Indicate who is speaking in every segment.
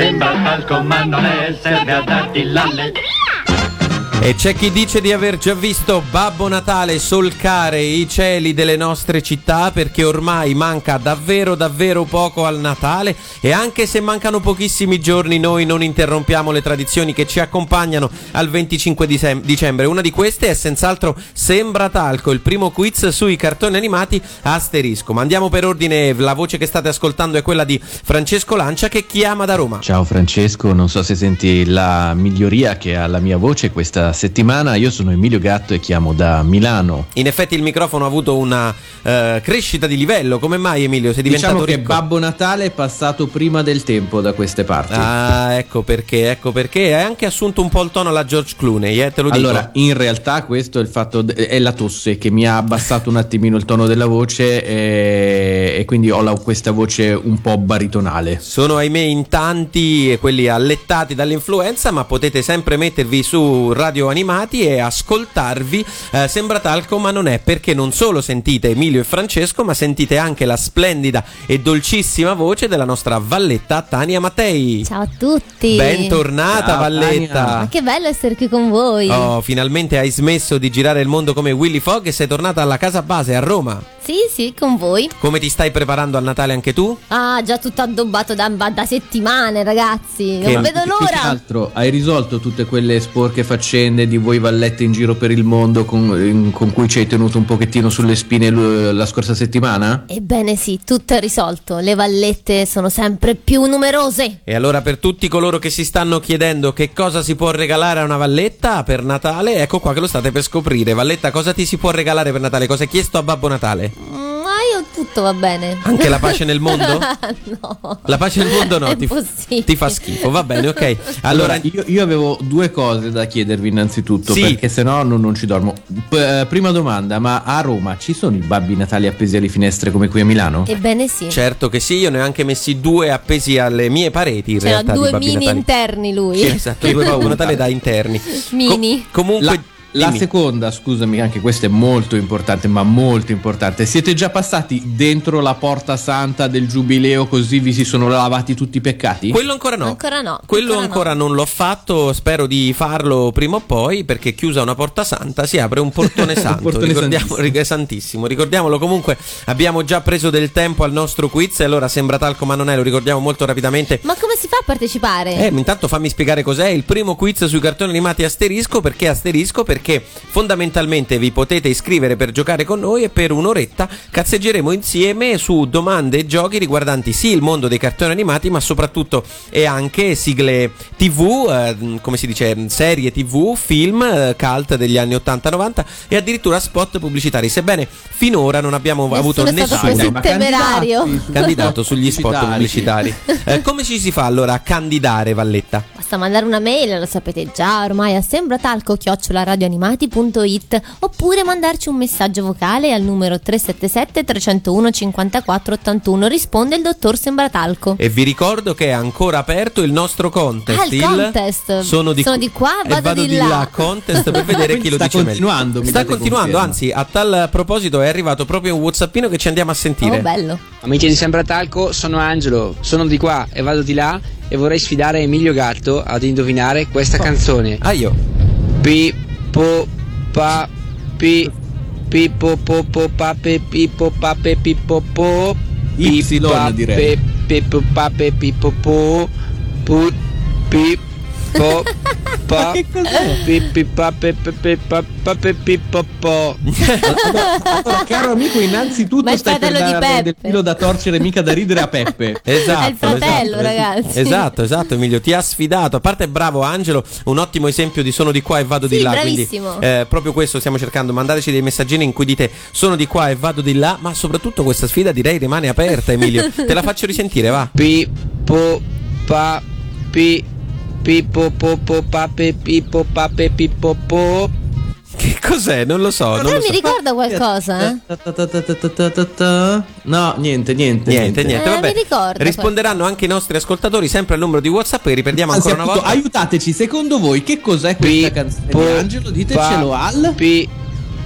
Speaker 1: Sembra talco ma non è,
Speaker 2: E c'è chi dice di aver già visto Babbo Natale solcare i cieli delle nostre città perché ormai manca davvero davvero poco al Natale e anche se mancano pochissimi giorni noi non interrompiamo le tradizioni che ci accompagnano al 25 dicem- dicembre. Una di queste è senz'altro Sembra Talco, il primo quiz sui cartoni animati asterisco. Ma andiamo per ordine, la voce che state ascoltando è quella di Francesco Lancia che chiama da Roma.
Speaker 3: Ciao Francesco, non so se senti la miglioria che ha la mia voce questa settimana. Io sono Emilio Gatto e chiamo da Milano.
Speaker 2: In effetti il microfono ha avuto una eh, crescita di livello. Come mai Emilio? Sei diventato
Speaker 3: Diciamo che
Speaker 2: ricco?
Speaker 3: Babbo Natale è passato prima del tempo da queste parti.
Speaker 2: Ah, ecco perché, ecco perché. Hai anche assunto un po' il tono alla George Clooney, eh, te lo dico.
Speaker 3: Allora, in realtà questo è il fatto de- è la tosse che mi ha abbassato un attimino il tono della voce e, e quindi ho la- questa voce un po' baritonale.
Speaker 2: Sono ahimè in tanti quelli allettati dall'influenza, ma potete sempre mettervi su Radio Animati e ascoltarvi. Eh, sembra talco, ma non è perché non solo sentite Emilio e Francesco, ma sentite anche la splendida e dolcissima voce della nostra Valletta Tania Mattei.
Speaker 4: Ciao a tutti.
Speaker 2: Bentornata
Speaker 3: Ciao,
Speaker 2: Valletta.
Speaker 4: Ma che bello essere qui con voi.
Speaker 2: Oh, finalmente hai smesso di girare il mondo come Willy Fogg e sei tornata alla casa base a Roma.
Speaker 4: Sì, sì, con voi.
Speaker 2: Come ti stai preparando al Natale anche tu?
Speaker 4: Ah, già tutto addobbato da, da settimane, ragazzi.
Speaker 2: Che-
Speaker 4: Non vedo l'ora.
Speaker 3: altro, hai risolto tutte quelle sporche faccende di voi vallette in giro per il mondo con, in- con cui ci hai tenuto un pochettino sulle spine l- la scorsa settimana?
Speaker 4: Ebbene sì, tutto è risolto. Le vallette sono sempre più numerose.
Speaker 2: E allora per tutti coloro che si stanno chiedendo che cosa si può regalare a una valletta per Natale, ecco qua che lo state per scoprire. Valletta, cosa ti si può regalare per Natale? Cosa hai chiesto a Babbo Natale?
Speaker 4: Tutto va bene.
Speaker 2: Anche la pace nel mondo?
Speaker 4: no.
Speaker 2: La pace nel mondo no, ti, ti fa schifo, va bene, ok.
Speaker 3: Allora,
Speaker 2: Allora,
Speaker 3: io, io avevo due cose da chiedervi innanzitutto,
Speaker 2: Sì.
Speaker 3: perché se no non, non ci dormo. P- eh, prima domanda, ma a Roma ci sono i babbi natali appesi alle finestre come qui a Milano?
Speaker 4: Ebbene sì.
Speaker 2: certo che sì, io ne ho anche messi due appesi alle mie pareti in
Speaker 4: C'erano
Speaker 2: realtà
Speaker 4: due mini
Speaker 2: Natali.
Speaker 4: interni lui.
Speaker 2: Sì, esatto, due Babbo Natale da interni.
Speaker 4: Mini.
Speaker 2: Co- comunque
Speaker 3: La, la
Speaker 2: dimmi.
Speaker 3: seconda, scusami, anche questa è molto importante, ma molto importante. Siete già passati dentro la porta santa del giubileo così vi si sono lavati tutti i peccati?
Speaker 2: Quello ancora no.
Speaker 4: Ancora no,
Speaker 2: Quello
Speaker 4: ancora
Speaker 2: ancora,
Speaker 4: no.
Speaker 2: non l'ho fatto. Spero di farlo prima o poi. Perché chiusa una porta santa si apre un portone santo.
Speaker 3: portone
Speaker 2: Ricordiamo,
Speaker 3: santissimo.
Speaker 2: santissimo. Ricordiamolo comunque. Abbiamo già preso del tempo al nostro quiz. E allora sembra talco, ma non è. Lo ricordiamo molto rapidamente.
Speaker 4: Ma come si fa a partecipare?
Speaker 2: Eh, intanto fammi spiegare cos'è il primo quiz sui cartoni animati asterisco. Perché asterisco? Perché fondamentalmente vi potete iscrivere per giocare con noi e per un'oretta cazzeggeremo insieme su domande e giochi riguardanti sì il mondo dei cartoni animati, ma soprattutto e anche sigle TV, eh, come si dice, serie TV, film, eh, cult degli anni 80-90 e addirittura spot pubblicitari. Sebbene finora non abbiamo
Speaker 4: Nessuno
Speaker 2: avuto
Speaker 3: ma
Speaker 4: temerario.
Speaker 2: candidato sugli spot pubblicitari. Eh, come ci si fa allora a candidare, Valletta?
Speaker 4: Basta mandare una mail, lo sapete già, ormai a sembratalco radioanimati.it oppure mandarci un messaggio vocale al numero 377 301 54 81. Risponde il dottor Sembratalco.
Speaker 2: E vi ricordo che è ancora aperto il nostro contest.
Speaker 4: Ah, il contest.
Speaker 2: Sono di,
Speaker 4: Sono di qua,
Speaker 2: e
Speaker 4: vado
Speaker 2: vado
Speaker 4: di
Speaker 2: di
Speaker 4: là.
Speaker 2: là. Contest per vedere chi lo dice meglio.
Speaker 3: continuando, mi
Speaker 2: Sta continuando, anzi, a tal proposito è arrivato proprio un WhatsAppino che ci andiamo a sentire.
Speaker 4: Oh, bello.
Speaker 5: Amici di Sembratalco, sono Angelo, sono di qua e vado di là e vorrei sfidare Emilio Gatto ad indovinare questa canzone.
Speaker 2: Ah, io.
Speaker 5: Pippo pa pi pippo po po pa pe pippo pa pe pippo po
Speaker 3: Y, direi.
Speaker 5: pe, pippo pa pe pippo po pu pippo pa pippi pa pe pe pe pa pa pe pippo po
Speaker 3: Allora, caro amico, innanzitutto
Speaker 4: Ma il
Speaker 3: stai per
Speaker 4: fratello di
Speaker 3: dare del
Speaker 4: Peppe.
Speaker 3: filo da torcere, mica da ridere a Peppe.
Speaker 2: Esatto,
Speaker 4: È il fratello,
Speaker 2: esatto.
Speaker 4: ragazzi.
Speaker 2: Esatto, esatto, Emilio, ti ha sfidato. A parte bravo Angelo, un ottimo esempio di sono di qua e vado
Speaker 4: Sì,
Speaker 2: di là.
Speaker 4: bravissimo.
Speaker 2: Quindi, eh, proprio questo stiamo cercando. Mandateci dei messaggini in cui dite sono di qua e vado di là. Ma soprattutto questa sfida direi rimane aperta, Emilio. Te la faccio risentire, va.
Speaker 5: Pippo pa pi Pippo popo pape pippo pape pippo po.
Speaker 2: Che cos'è? Non lo so.
Speaker 4: Ma
Speaker 2: non
Speaker 4: mi
Speaker 2: so.
Speaker 4: ricorda qualcosa?
Speaker 3: No, niente, niente.
Speaker 2: Niente, niente.
Speaker 4: Eh,
Speaker 2: Vabbè,
Speaker 4: ricordo,
Speaker 2: risponderanno poi. anche i nostri ascoltatori sempre al numero di WhatsApp e riprendiamo ancora
Speaker 3: appunto, una
Speaker 2: volta.
Speaker 3: Aiutateci, secondo voi che cos'è questa P- canzone? Po- Angelo, ditecelo al
Speaker 5: P-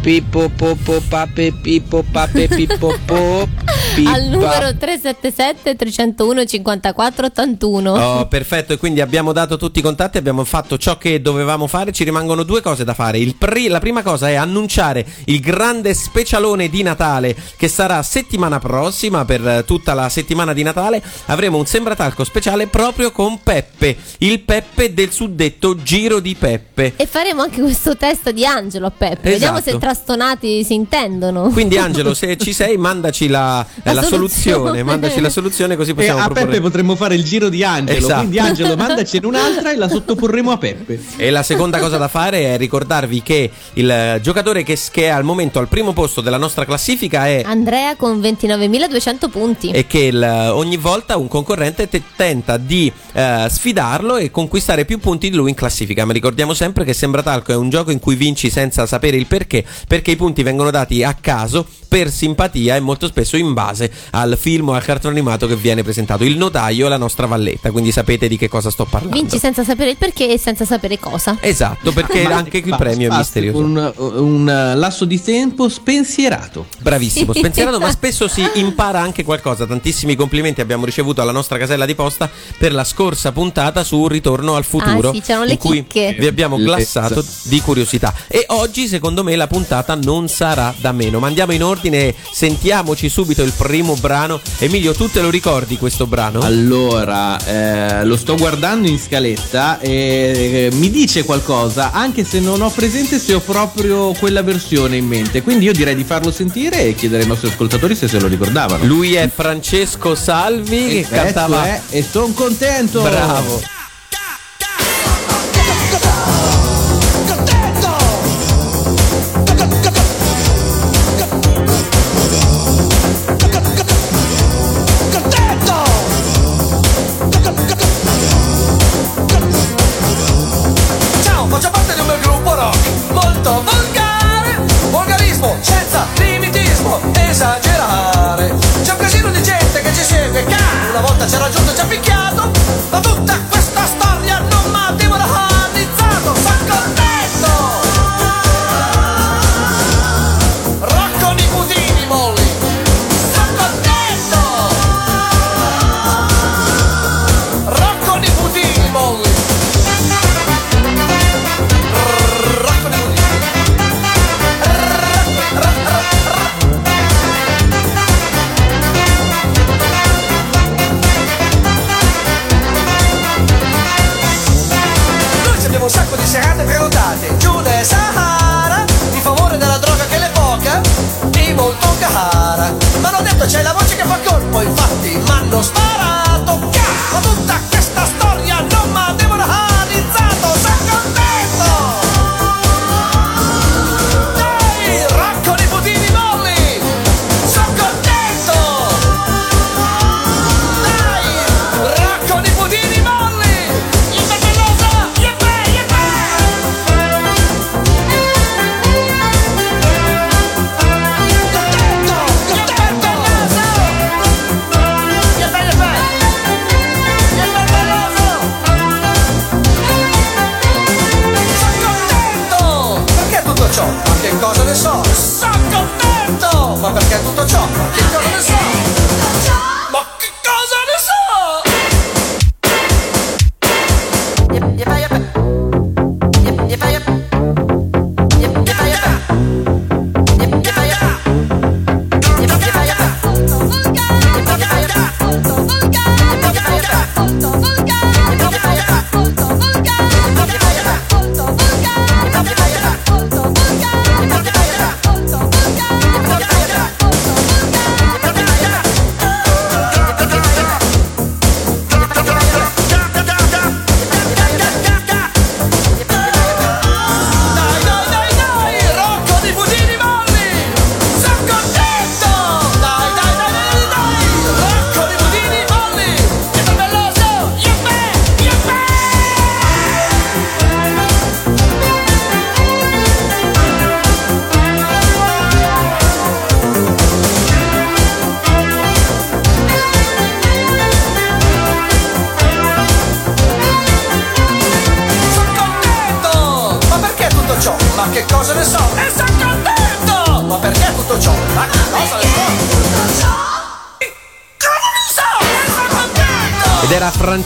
Speaker 5: pippo popo pape pippo pape pippo po. Pippa.
Speaker 4: Al numero 377 301 54 81.
Speaker 2: Oh, perfetto, e quindi abbiamo dato tutti i contatti, abbiamo fatto ciò che dovevamo fare, ci rimangono due cose da fare. Il pri- la prima cosa è annunciare il grande specialone di Natale che sarà settimana prossima, per tutta la settimana di Natale, avremo un sembratalco speciale proprio con Peppe, il Peppe del suddetto Giro di Peppe.
Speaker 4: E faremo anche questo test di Angelo a Peppe. Vediamo
Speaker 2: Esatto.
Speaker 4: se trastonati si intendono.
Speaker 2: Quindi Angelo, se ci sei, mandaci la, eh,
Speaker 4: La
Speaker 2: la soluzione.
Speaker 4: soluzione.
Speaker 2: mandaci la soluzione così
Speaker 3: E
Speaker 2: possiamo
Speaker 3: Eh, a
Speaker 2: proporre.
Speaker 3: Peppe potremmo fare il giro di Angelo.
Speaker 2: Esatto.
Speaker 3: Quindi Angelo mandacene un'altra e la sottoporremo a Peppe.
Speaker 2: E la seconda cosa da fare è ricordarvi che il eh, giocatore che, che è al momento al primo posto della nostra classifica è
Speaker 4: Andrea con 29.200 punti.
Speaker 2: e che il- ogni volta un concorrente te- tenta di eh, sfidarlo e conquistare più punti di lui in classifica. Ma ricordiamo sempre che Sembratalco è un gioco in cui vinci senza sapere il perché, perché i punti vengono dati a caso per simpatia e molto spesso in base al film o al cartone animato che viene presentato. Il notaio è la nostra valletta, quindi sapete di che cosa sto parlando.
Speaker 4: Vinci senza sapere il perché e senza sapere cosa.
Speaker 2: Esatto, perché
Speaker 3: Ma-
Speaker 2: anche il
Speaker 3: basta,
Speaker 2: premio è misterioso.
Speaker 3: Un, un lasso di tempo spensierato.
Speaker 2: Bravissimo, spensierato, ma spesso si impara anche qualcosa. Tantissimi complimenti abbiamo ricevuto alla nostra casella di posta per la scorsa puntata su Ritorno al futuro.
Speaker 4: Ah, sì, c'erano le
Speaker 2: in cui
Speaker 4: chicche.
Speaker 2: vi abbiamo glassato di curiosità. E oggi, secondo me, la puntata non sarà da meno. Ma andiamo in ordine e sentiamoci subito il primo brano. Emilio, tu te lo ricordi questo brano?
Speaker 3: Allora, eh, lo sto guardando in scaletta e eh, mi dice qualcosa, anche se non ho presente se ho proprio quella versione in mente. Quindi io direi di farlo sentire e chiedere ai nostri ascoltatori se se lo ricordavano.
Speaker 2: Lui è Francesco Salvi che
Speaker 3: Questo
Speaker 2: cantava.
Speaker 3: è e sono contento.
Speaker 2: Bravo.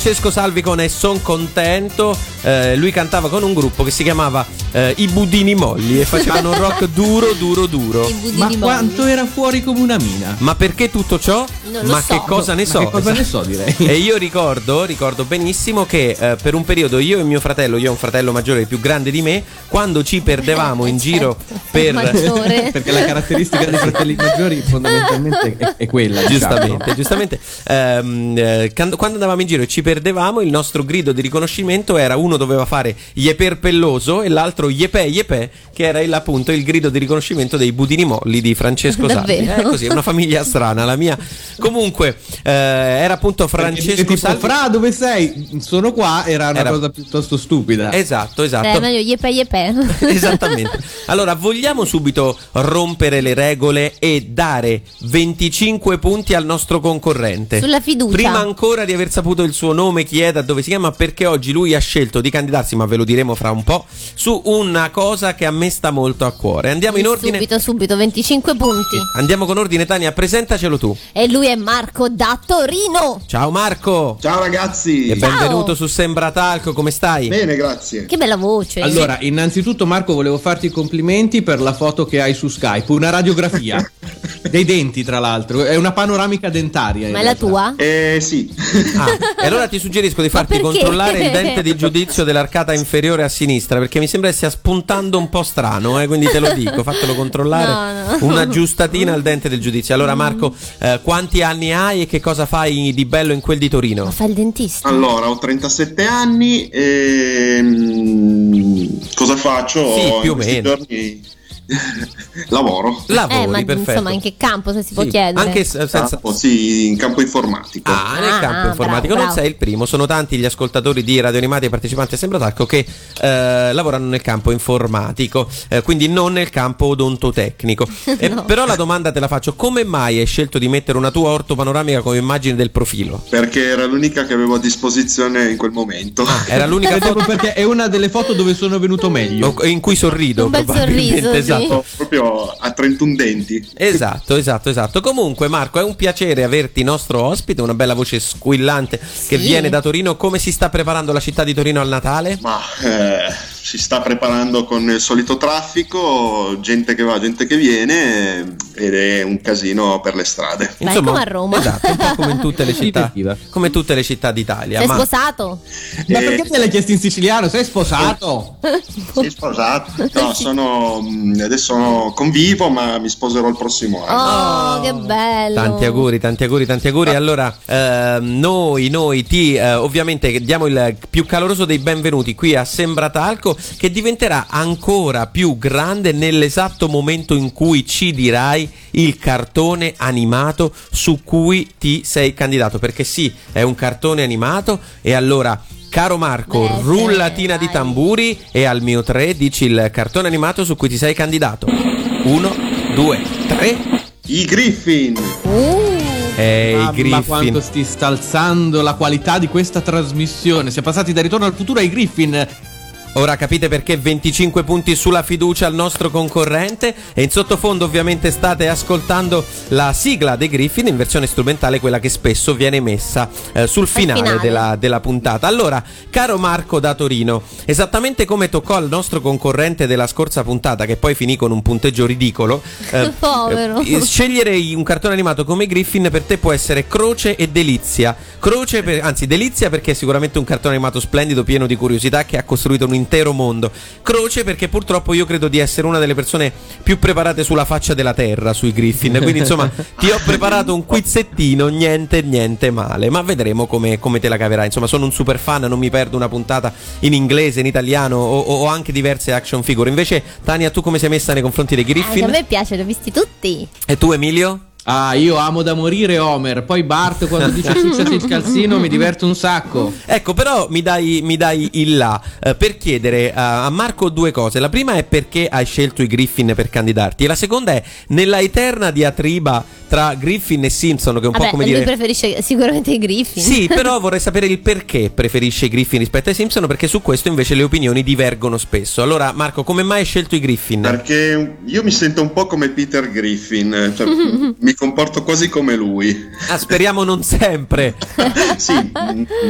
Speaker 2: Francesco Salvi con E son contento. Eh, lui cantava con un gruppo che si chiamava eh, I Budini Molli e facevano un rock duro, duro, duro.
Speaker 3: Ma
Speaker 4: molli.
Speaker 3: quanto era fuori come una mina?
Speaker 2: Ma perché tutto ciò?
Speaker 4: Non lo
Speaker 2: Ma
Speaker 4: so.
Speaker 2: che cosa ne
Speaker 3: Ma
Speaker 2: so?
Speaker 3: che cosa ne so, direi.
Speaker 2: E io ricordo, ricordo benissimo che eh, per un periodo io e mio fratello, io ho un fratello maggiore più grande di me, quando ci perdevamo in giro
Speaker 4: Certo,
Speaker 2: per...
Speaker 4: maggiore.
Speaker 3: Perché la caratteristica dei fratelli maggiori fondamentalmente è, è quella. diciamo.
Speaker 2: Giustamente, giustamente. Ehm, eh, quando, quando andavamo in giro e ci perdevamo, il nostro grido di riconoscimento era uno doveva fare Yeper Pelloso e l'altro Yepe Yepe, che era il, appunto il grido di riconoscimento dei budini molli di Francesco Salvi. È così, è una famiglia strana la mia. Comunque, eh, era appunto Francesco
Speaker 3: tipo,
Speaker 2: Salvi.
Speaker 3: Fra, dove sei? Sono qua, era una
Speaker 2: Era-
Speaker 3: cosa piuttosto stupida.
Speaker 2: Esatto,
Speaker 4: Eh,
Speaker 2: esatto.
Speaker 4: meglio yepe yepe.
Speaker 2: Esattamente. Allora, vogliamo subito rompere le regole e dare 25 punti al nostro concorrente.
Speaker 4: Sulla fiducia.
Speaker 2: Prima ancora di aver saputo il suo nome, chi è, da dove si chiama, perché oggi lui ha scelto di candidarsi, ma ve lo diremo fra un po', su una cosa che a me sta molto a cuore. Andiamo in ordine.
Speaker 4: Subito, subito, 25 punti.
Speaker 2: Andiamo con ordine, Tania, presentacelo tu.
Speaker 4: E lui è Marco da Torino.
Speaker 2: Ciao Marco.
Speaker 6: Ciao ragazzi,
Speaker 2: E benvenuto
Speaker 4: Ciao.
Speaker 2: su Sembra Talco, come stai?
Speaker 6: bene grazie.
Speaker 4: Che bella voce.
Speaker 3: Allora, innanzitutto Marco volevo farti i complimenti per la foto che hai su Skype, una radiografia dei denti tra l'altro, è una panoramica dentaria.
Speaker 4: Ma è la tua?
Speaker 6: Eh sì,
Speaker 2: Ah, e allora ti suggerisco di
Speaker 4: Ma
Speaker 2: farti controllare il dente di giudizio dell'arcata inferiore a sinistra perché mi sembra che stia spuntando un po' strano, eh, quindi te lo dico, fatelo controllare.
Speaker 4: No, no.
Speaker 2: Una giustatina al dente del giudizio. Allora Marco, eh, quanti anni hai e che cosa fai di bello in quel di
Speaker 4: Ma
Speaker 2: Torino?
Speaker 4: fa il dentista?
Speaker 6: allora ho 37 anni e mm, cosa faccio?
Speaker 2: Sì, più o meno.
Speaker 6: giorni lavoro.
Speaker 2: Lavori,
Speaker 4: eh, ma
Speaker 2: perfetto.
Speaker 4: insomma, in che campo se si può
Speaker 2: Sì,
Speaker 4: chiedere?
Speaker 2: Anche senza...
Speaker 6: Campo, sì, in campo informatico.
Speaker 2: Ah, nel
Speaker 4: Ah,
Speaker 2: campo
Speaker 4: ah,
Speaker 2: informatico
Speaker 4: bravo,
Speaker 2: non
Speaker 4: bravo.
Speaker 2: sei il primo, sono tanti gli ascoltatori di Radio Animati e partecipanti a Sembra Talco che eh, lavorano nel campo informatico, eh, quindi non nel campo odontotecnico. Eh,
Speaker 4: No.
Speaker 2: però la domanda te la faccio, come mai hai scelto di mettere una tua orto panoramica come immagine del profilo?
Speaker 6: Perché era l'unica che avevo a disposizione in quel momento.
Speaker 2: Era l'unica
Speaker 3: È proprio
Speaker 2: foto
Speaker 3: perché è una delle foto dove sono venuto meglio.
Speaker 2: in cui sorrido
Speaker 4: Un bel
Speaker 2: probabilmente,
Speaker 4: sorriso, sì.
Speaker 2: Esatto.
Speaker 6: Proprio a 31 denti.
Speaker 2: Esatto, esatto, esatto. Comunque, Marco, è un piacere averti nostro ospite, una bella voce squillante che
Speaker 4: Sì.
Speaker 2: viene da Torino. Come si sta preparando la città di Torino al Natale?
Speaker 6: Ma eh, si sta preparando con il solito traffico, gente che va, gente che viene ed è un casino per le strade.
Speaker 4: Vai come a Roma.
Speaker 2: Esatto, un po' come in tutte le città, come tutte le città d'Italia.
Speaker 4: Sei
Speaker 2: ma
Speaker 4: sposato?
Speaker 3: Ma
Speaker 6: Eh,
Speaker 3: perché te l'hai chiesto in siciliano? Sei sposato?
Speaker 6: Sei sposato? No, sono, mm, adesso convivo, ma mi sposerò il prossimo anno.
Speaker 4: Oh, che bello.
Speaker 2: Tanti auguri, tanti auguri, tanti auguri. Allora, ehm, noi, noi ti eh, ovviamente diamo il più caloroso dei benvenuti qui a Sembratalco, che diventerà ancora più grande nell'esatto momento in cui ci dirai il cartone animato su cui ti sei candidato. Perché sì, è un cartone animato e allora. Caro Marco,
Speaker 4: Beh,
Speaker 2: rullatina
Speaker 4: dai.
Speaker 2: di tamburi e al mio 3 dici il cartone animato su cui ti sei candidato. Uno, due, tre.
Speaker 6: I Griffin!
Speaker 4: Uh,
Speaker 2: E i
Speaker 3: Mamma
Speaker 2: Griffin.
Speaker 3: quanto sti sta alzando la qualità di questa trasmissione. Si è passati da Ritorno al futuro ai Griffin.
Speaker 2: Ora capite perché 25 punti sulla fiducia al nostro concorrente e in sottofondo ovviamente state ascoltando la sigla dei Griffin in versione strumentale, quella che spesso viene messa eh, sul finale,
Speaker 4: finale.
Speaker 2: Della, della puntata. Allora, caro Marco da Torino, esattamente come toccò al nostro concorrente della scorsa puntata, che poi finì con un punteggio ridicolo, eh,
Speaker 4: Povero.
Speaker 2: eh, scegliere un cartone animato come Griffin per te può essere croce e delizia. Croce, per- anzi delizia perché è sicuramente un cartone animato splendido, pieno di curiosità, che ha costruito un intero mondo. Croce perché purtroppo io credo di essere una delle persone più preparate sulla faccia della terra sui Griffin. Quindi insomma ti ho preparato un quizzettino, niente, niente male. Ma vedremo come, come te la caverai. Insomma sono un super fan, non mi perdo una puntata in inglese, in italiano o, o anche diverse action figure. Invece Tania tu come sei messa nei confronti dei
Speaker 4: anche a
Speaker 2: Griffin?
Speaker 4: me piace, li ho visti tutti.
Speaker 2: E tu Emilio?
Speaker 3: Ah, io amo da morire Homer. Poi Bart quando dice succede il calzino mi diverto un sacco.
Speaker 2: Ecco, però mi dai, mi dai il là eh, per chiedere eh, a Marco due cose. La prima è perché hai scelto i Griffin per candidarti, e la seconda è nella eterna diatriba tra Griffin e Simpson, che è un
Speaker 4: Vabbè,
Speaker 2: po' come
Speaker 4: lui
Speaker 2: dire.
Speaker 4: preferisce sicuramente i Griffin.
Speaker 2: Sì, però vorrei sapere il perché preferisce i Griffin rispetto ai Simpson, perché su questo invece le opinioni divergono spesso. Allora, Marco, come mai hai scelto i Griffin?
Speaker 6: Perché io mi sento un po' come Peter Griffin, cioè, mi comporto quasi come lui.
Speaker 2: Ah, speriamo non sempre.
Speaker 6: sì,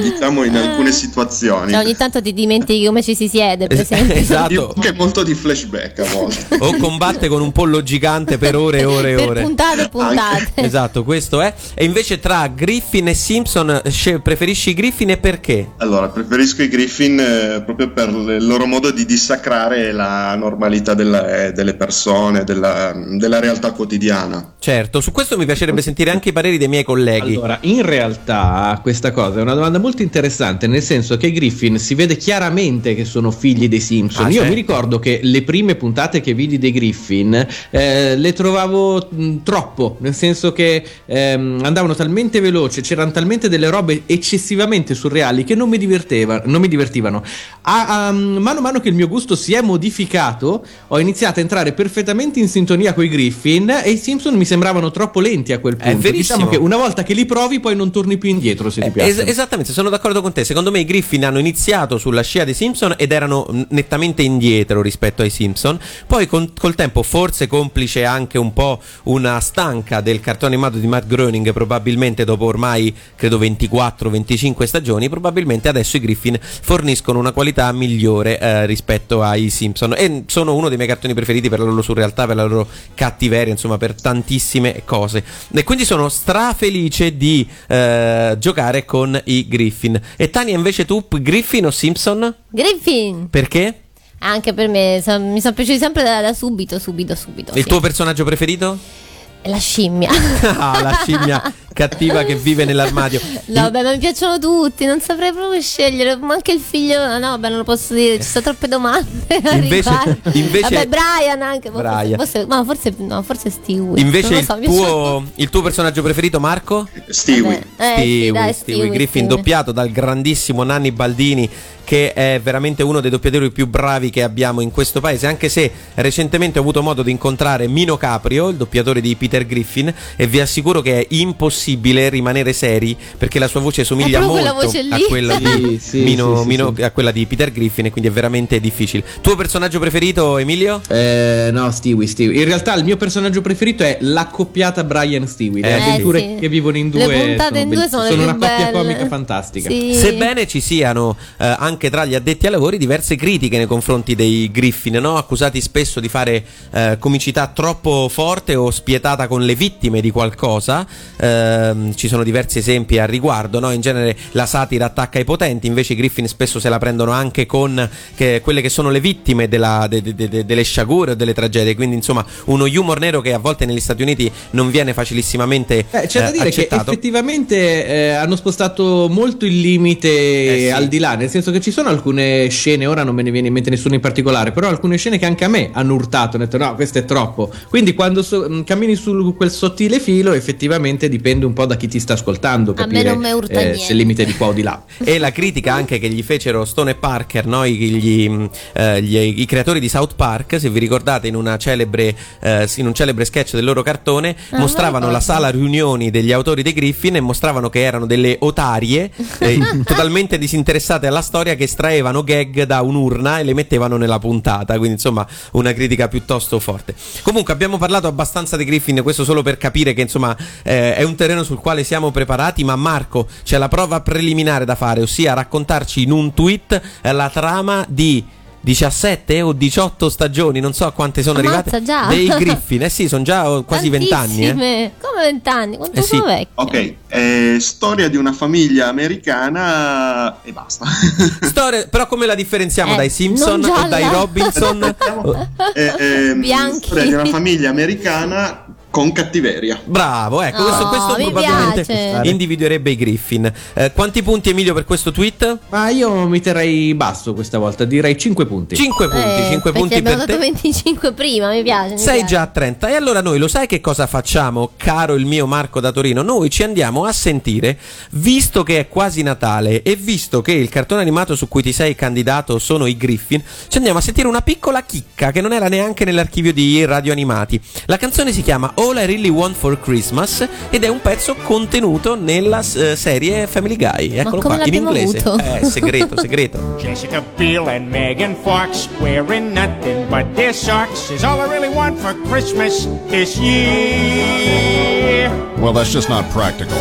Speaker 6: diciamo in alcune situazioni.
Speaker 4: Cioè, ogni tanto ti dimentichi come ci si siede, per esempio.
Speaker 2: esatto.
Speaker 6: Che molto di flashback a volte.
Speaker 2: O combatte con un pollo gigante per ore e ore e
Speaker 4: per
Speaker 2: ore.
Speaker 4: puntate e puntate.
Speaker 2: Esatto, questo è. E invece tra Griffin e Simpson sce- preferisci i Griffin e perché?
Speaker 6: Allora, preferisco i Griffin eh, proprio per il loro modo di dissacrare la normalità della- eh, delle persone, della, della realtà quotidiana.
Speaker 2: Certo, su questo mi piacerebbe sentire anche i pareri dei miei colleghi.
Speaker 3: Allora, in realtà questa cosa è una domanda molto interessante, nel senso che i Griffin si vede chiaramente che sono figli dei Simpson.
Speaker 2: Ah,
Speaker 3: Io
Speaker 2: certo.
Speaker 3: mi ricordo che le prime puntate che vidi dei Griffin eh, le trovavo mh, troppo, nel senso che ehm, andavano talmente veloci, c'erano talmente delle robe eccessivamente surreali che non mi, diverteva- non mi divertivano. A, a- mano a mano che il mio gusto si è modificato, ho iniziato a entrare perfettamente in sintonia con i Griffin e i Simpson mi sembravano troppo lenti a quel
Speaker 2: È
Speaker 3: punto.
Speaker 2: verissimo.
Speaker 3: Diciamo che una volta che li provi poi non torni più indietro se ti
Speaker 2: Eh,
Speaker 3: piace.
Speaker 2: es- esattamente, sono d'accordo con te. Secondo me i Griffin hanno iniziato sulla scia dei Simpson ed erano nettamente indietro rispetto ai Simpson. Poi con- col tempo, forse complice anche un po' una stanca del cartone animato di Matt Groening, probabilmente dopo ormai credo 24-25 stagioni, probabilmente adesso i Griffin forniscono una qualità migliore eh, rispetto ai Simpson e sono uno dei miei cartoni preferiti per la loro surrealtà, per la loro cattiveria, insomma per tantissime cose. E quindi sono strafelice di eh, giocare con i Griffin. E Tania invece tu, Griffin o Simpson?
Speaker 4: Griffin!
Speaker 2: Perché?
Speaker 4: Anche per me, so- mi sono piaciuti sempre da, da subito, subito, subito.
Speaker 2: Il
Speaker 4: sì.
Speaker 2: tuo personaggio preferito?
Speaker 4: La scimmia.
Speaker 2: Ah, la scimmia cattiva che vive nell'armadio.
Speaker 4: No, vabbè, ma mi piacciono tutti, non saprei proprio scegliere. Ma anche il figlio. No, vabbè, non lo posso dire, ci sono troppe domande.
Speaker 2: Invece- invece-
Speaker 4: Vabbè, Brian anche. ma
Speaker 2: Brian.
Speaker 4: Forse, forse- ma forse, no, forse Stewie.
Speaker 2: Invece
Speaker 4: non lo
Speaker 2: il
Speaker 4: so,
Speaker 2: tuo, il tuo personaggio preferito, Marco?
Speaker 6: Stewie.
Speaker 4: Eh, sì, dai, Stewie,
Speaker 2: Griffin,
Speaker 4: Stewie.
Speaker 2: doppiato dal grandissimo Nanni Baldini, che è veramente uno dei doppiatori più bravi che abbiamo in questo paese. Anche se recentemente ho avuto modo di incontrare Mino Caprio, il doppiatore di Peter Griffin, e vi assicuro che è impossibile rimanere seri perché la sua voce somiglia
Speaker 4: quella
Speaker 2: molto a quella di
Speaker 3: Sì,
Speaker 2: Mino-
Speaker 3: sì, sì,
Speaker 2: Mino-
Speaker 3: sì.
Speaker 2: a quella di Peter Griffin, e quindi è veramente difficile. Tuo personaggio preferito, Emilio?
Speaker 3: Eh, no, Stewie, Stewie. In realtà il mio personaggio preferito è l'accoppiata Brian Stewie. Le
Speaker 2: Eh,
Speaker 3: avventure
Speaker 4: sì.
Speaker 3: che vivono in due
Speaker 4: Le puntate
Speaker 3: sono,
Speaker 4: in due sono
Speaker 3: sono una coppia
Speaker 4: belle.
Speaker 3: comica fantastica.
Speaker 4: Sì.
Speaker 2: Sebbene ci siano eh, anche tra gli addetti ai lavori diverse critiche nei confronti dei Griffin, no? accusati spesso di fare eh, comicità troppo forte o spietata con le vittime di qualcosa, Ehm, ci sono diversi esempi al riguardo, no? in genere la satira attacca i potenti, invece i Griffin spesso se la prendono anche con che- quelle che sono le vittime della- de- de- de- delle sciagure o delle tragedie, quindi insomma uno humor nero che a volte negli Stati Uniti non viene facilissimamente
Speaker 3: Eh, c'è da
Speaker 2: eh,
Speaker 3: dire
Speaker 2: accettato.
Speaker 3: che effettivamente eh, hanno spostato molto il limite
Speaker 2: Eh, sì.
Speaker 3: al di là, nel senso che ci sono alcune scene, ora non me ne viene in mente nessuno in particolare, però alcune scene che anche a me hanno urtato, hanno detto no, questo è troppo. Quindi quando so- mh, cammini su quel sottile filo, effettivamente dipende un po' da chi ti sta ascoltando,
Speaker 4: A me
Speaker 3: capire
Speaker 4: non mi urta
Speaker 3: eh,
Speaker 4: niente.
Speaker 3: se il limite è di qua o di là.
Speaker 2: e la critica anche che gli fecero Stone e Parker, no? I, gli, mh, eh, gli- i creatori di South Park, se vi ricordate, in, una celebre, eh, in un celebre sketch del loro cartone,
Speaker 4: Ah,
Speaker 2: mostravano la sala riunioni degli autori dei Griffin e mostravano che erano delle otarie eh, totalmente disinteressate alla storia che estraevano gag da un'urna e le mettevano nella puntata. Quindi, insomma, una critica piuttosto forte. Comunque, abbiamo parlato abbastanza dei Griffin, questo solo per capire che insomma eh, è un terreno sul quale siamo preparati. Ma Marco, c'è la prova preliminare da fare, ossia raccontarci in un tweet la trama di. 17 o 18 stagioni, non so a quante sono
Speaker 4: Ammazza,
Speaker 2: arrivate
Speaker 4: già.
Speaker 2: dei Griffin. Eh sì, sono già quasi 20 anni. Eh.
Speaker 4: Come vent'anni? Quanto
Speaker 2: Eh sì.
Speaker 4: sono vecchio?
Speaker 6: Ok, eh, storia di una famiglia americana e basta.
Speaker 2: Storia- però come la differenziamo
Speaker 4: Eh,
Speaker 2: dai Simpson o dai. Robinson?
Speaker 6: Eh, ehm,
Speaker 4: Bianchi.
Speaker 6: storia di una famiglia americana con cattiveria.
Speaker 2: Bravo, ecco,
Speaker 4: Oh,
Speaker 2: questo, questo
Speaker 4: mi
Speaker 2: probabilmente
Speaker 4: piace.
Speaker 2: individuerebbe i Griffin. Eh, quanti punti Emilio per questo tweet?
Speaker 3: Ma io mi terrei basso questa volta, direi 5 punti.
Speaker 2: 5 punti,
Speaker 4: Eh,
Speaker 2: 5
Speaker 4: perché
Speaker 2: punti
Speaker 4: abbiamo
Speaker 2: per
Speaker 4: dato
Speaker 2: te.
Speaker 4: 25 prima, mi piace. mi
Speaker 2: Sei
Speaker 4: piace.
Speaker 2: già a 30 e allora noi lo sai che cosa facciamo, caro il mio Marco da Torino? Noi ci andiamo a sentire, visto che è quasi Natale e visto che il cartone animato su cui ti sei candidato sono i Griffin, ci andiamo a sentire una piccola chicca che non era neanche nell'archivio di Radio Animati. La canzone si chiama All I Really Want for Christmas ed è un pezzo contenuto nella eh, serie Family Guy. Eccolo
Speaker 4: come
Speaker 2: qua, in
Speaker 4: l'abbiamo
Speaker 2: inglese.
Speaker 4: avuto?
Speaker 2: Eh, segreto, segreto.
Speaker 7: Jessica Biel and Megan Fox wearing nothing but their socks is all I really want for Christmas this year.
Speaker 8: Well, that's just not practical.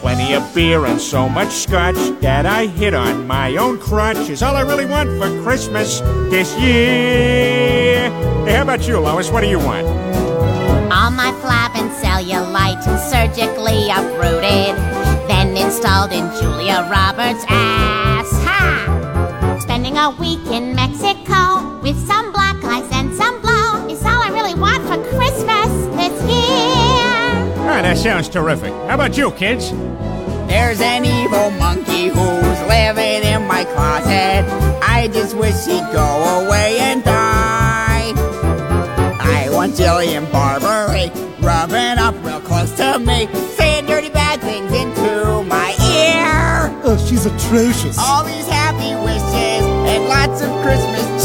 Speaker 7: Plenty of beer and so much scotch that I hit on my own crotch is all I really want for Christmas this year. Hey, how about you, Lois? What do you want?
Speaker 9: All my flab and cellulite surgically uprooted, then installed in Julia Roberts' ass. Ha! Spending a week in Mexico with some black eyes and some blow is all I really want for Christmas this year.
Speaker 7: Ah, that sounds terrific. How about you, kids?
Speaker 10: There's an evil monkey who's living in my closet. I just wish he'd go away and die. I want Jillian Barbery rubbing up real close to me, saying dirty bad things into my ear.
Speaker 11: Oh, she's atrocious.
Speaker 10: All these happy wishes and lots of Christmas